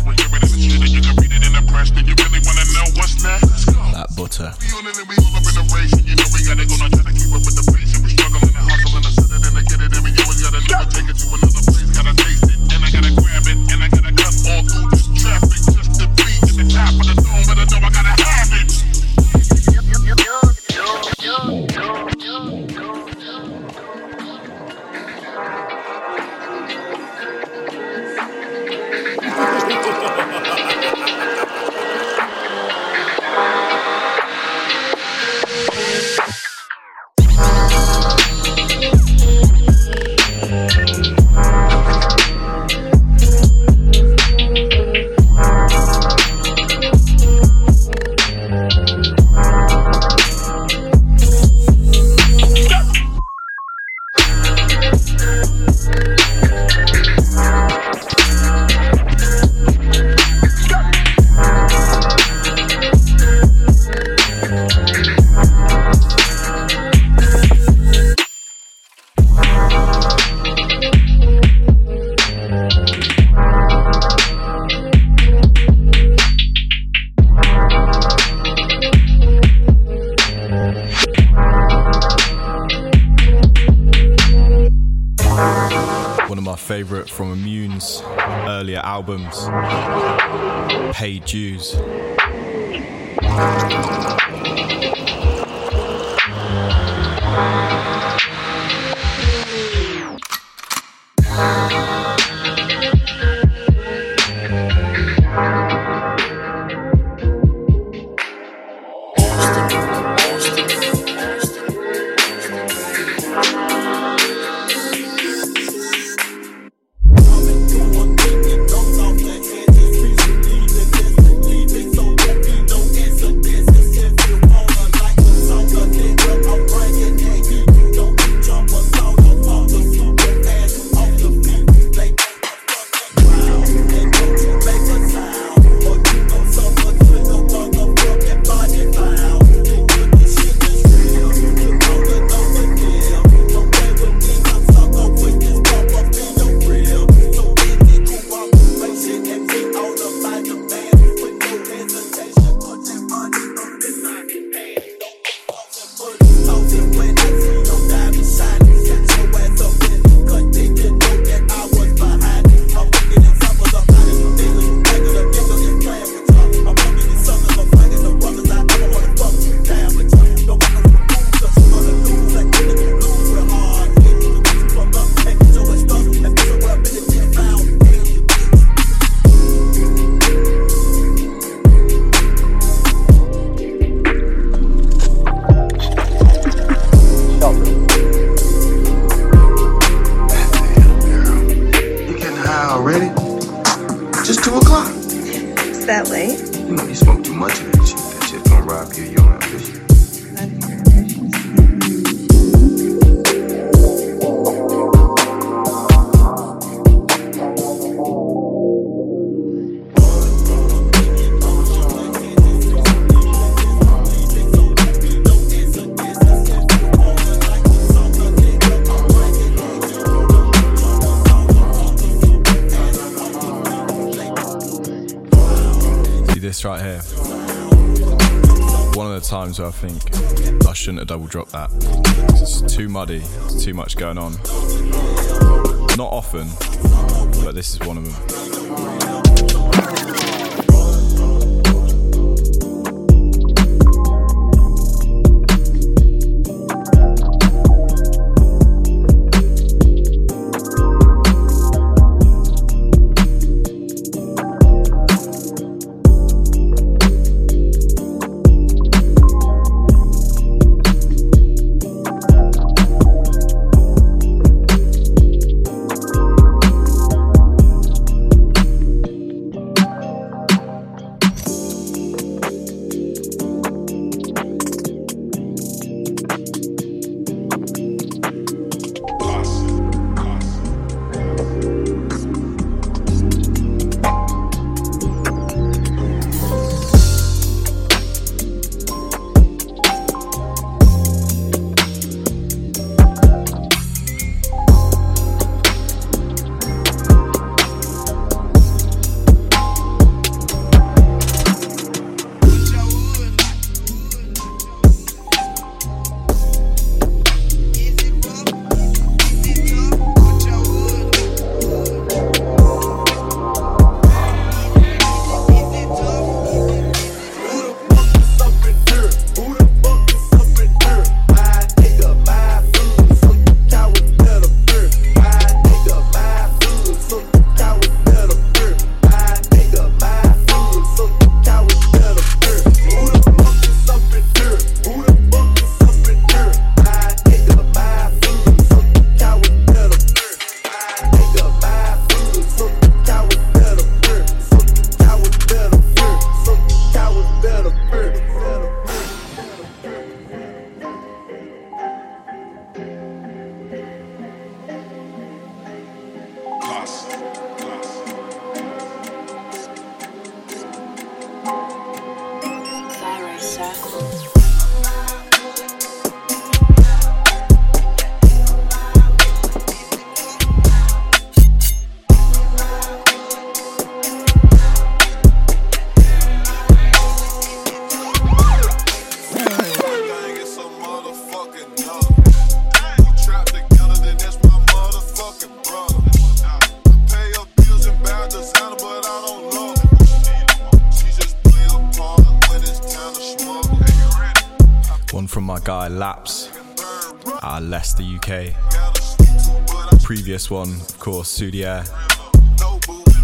previous one, of course, Sudia.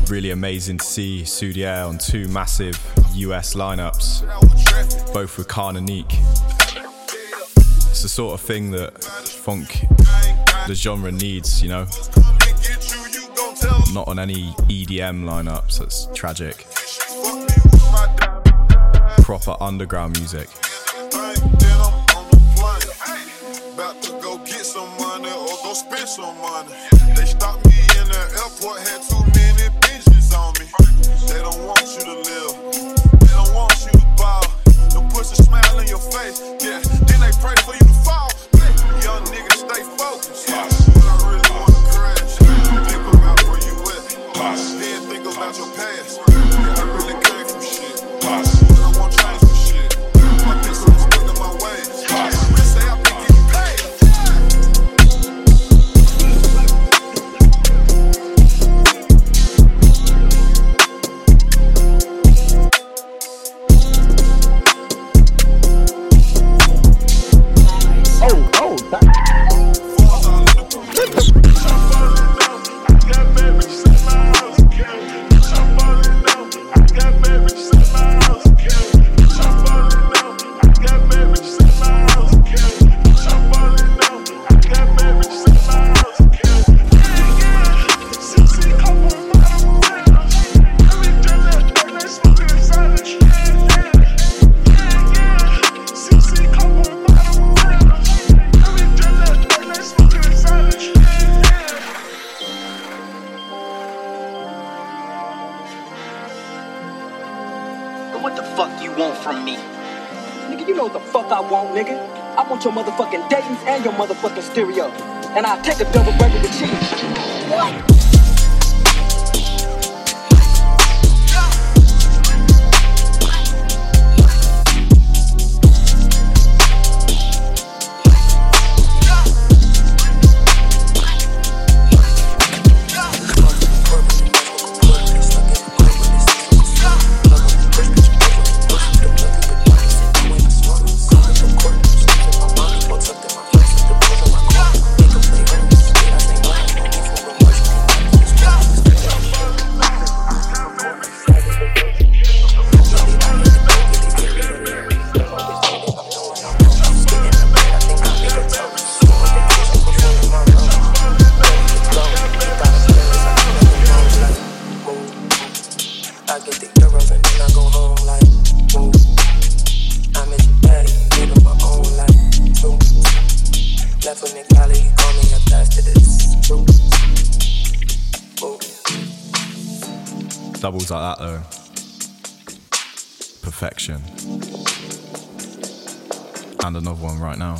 Really amazing to see Sudia on two massive US lineups, both with Khan and Neek. It's the sort of thing that phonk, the genre needs, you know? Not on any EDM lineups, that's tragic. Proper underground music. some money. They stopped me in the airport, had too many bitches on me. They don't want you to live, they don't want you to bow. They put a smile in your face, yeah. Then they pray for you. albums like that though. Perfection. And another one right now.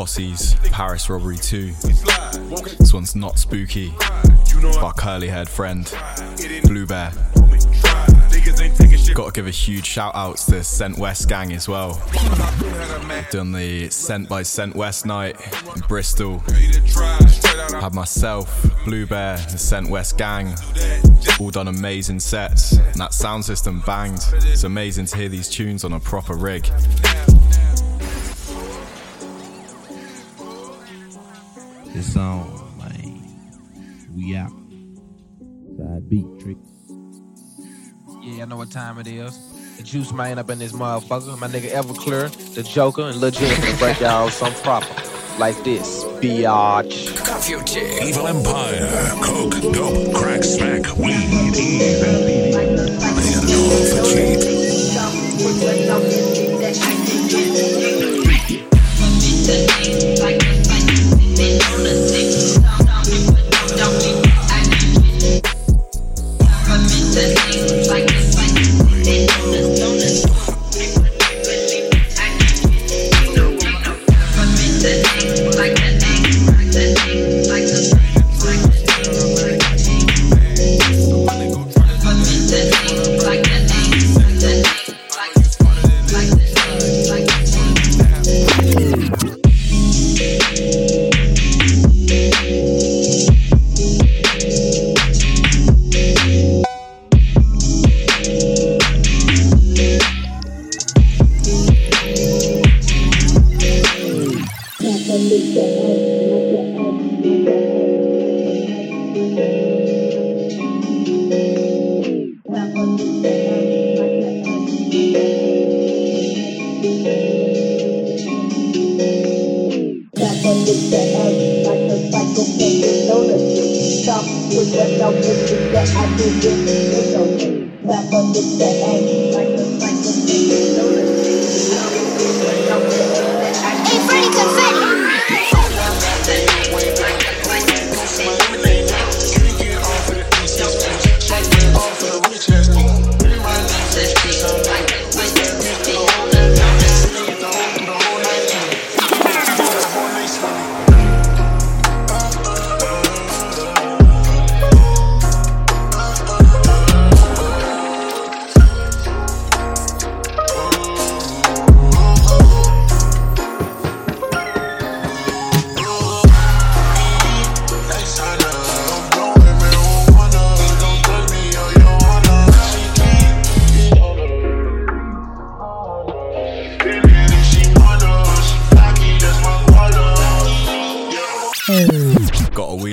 Posse's Paris Robbery 2. This one's not spooky. Our curly haired friend, Blue Bear. Gotta give a huge shout out to the Scent West gang as well. Done the Scent by Scent West night in Bristol. Had myself, Blue Bear, the Scent West gang. All done amazing sets. And that sound system banged. It's amazing to hear these tunes on a proper rig. It's on, man. We out. Side beat trick. Yeah, I know what time it is. The juice man up in this motherfucker. My nigga Everclear, the Joker, and Lil Jim to break y'all some proper. Like this. Biatch. Evil Empire, coke, dope, crack, smack, weed, even They got all for cheap. Gotta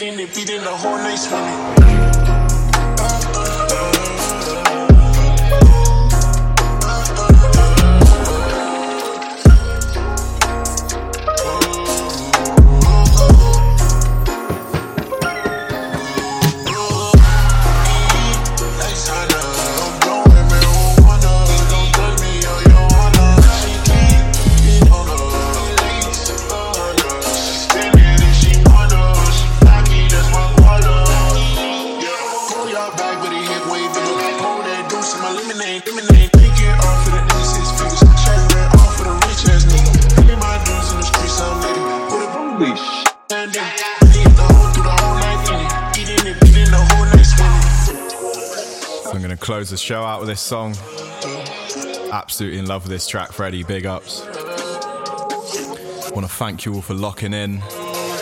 swimming. Close the show out with this song. Absolutely in love with this track, Freddie. Big ups. Want to thank you all for locking in.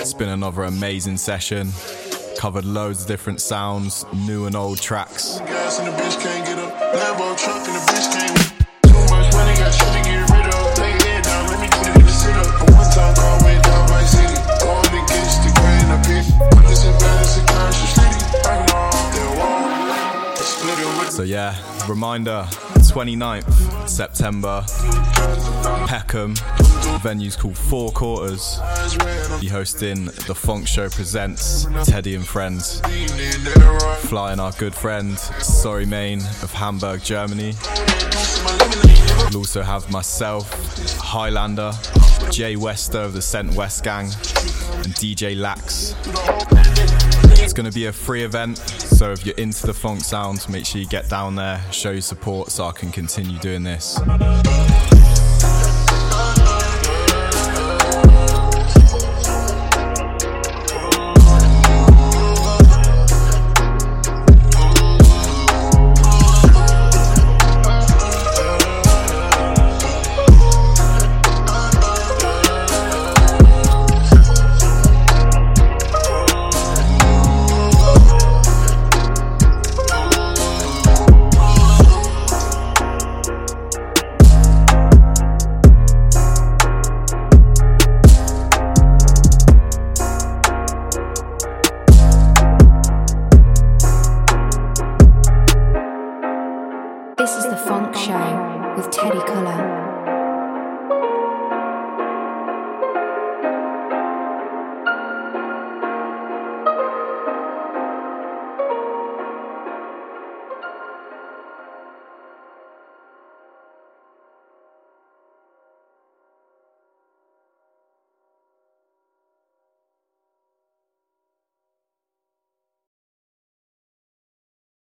It's been another amazing session. Covered loads of different sounds, new and old tracks. Yeah, reminder 29th September, Peckham, venue's called Four Quarters. Be hosting the Phonk Show presents Teddy and Friends. Flying our good friend Sorry Main of Hamburg, Germany. We'll also have myself, Highlander, Jay Wester of the Scent West Gang, and DJ Lax. It's going to be a free event, so if you're into the phonk sound, make sure you get down there, show your support so I can continue doing this.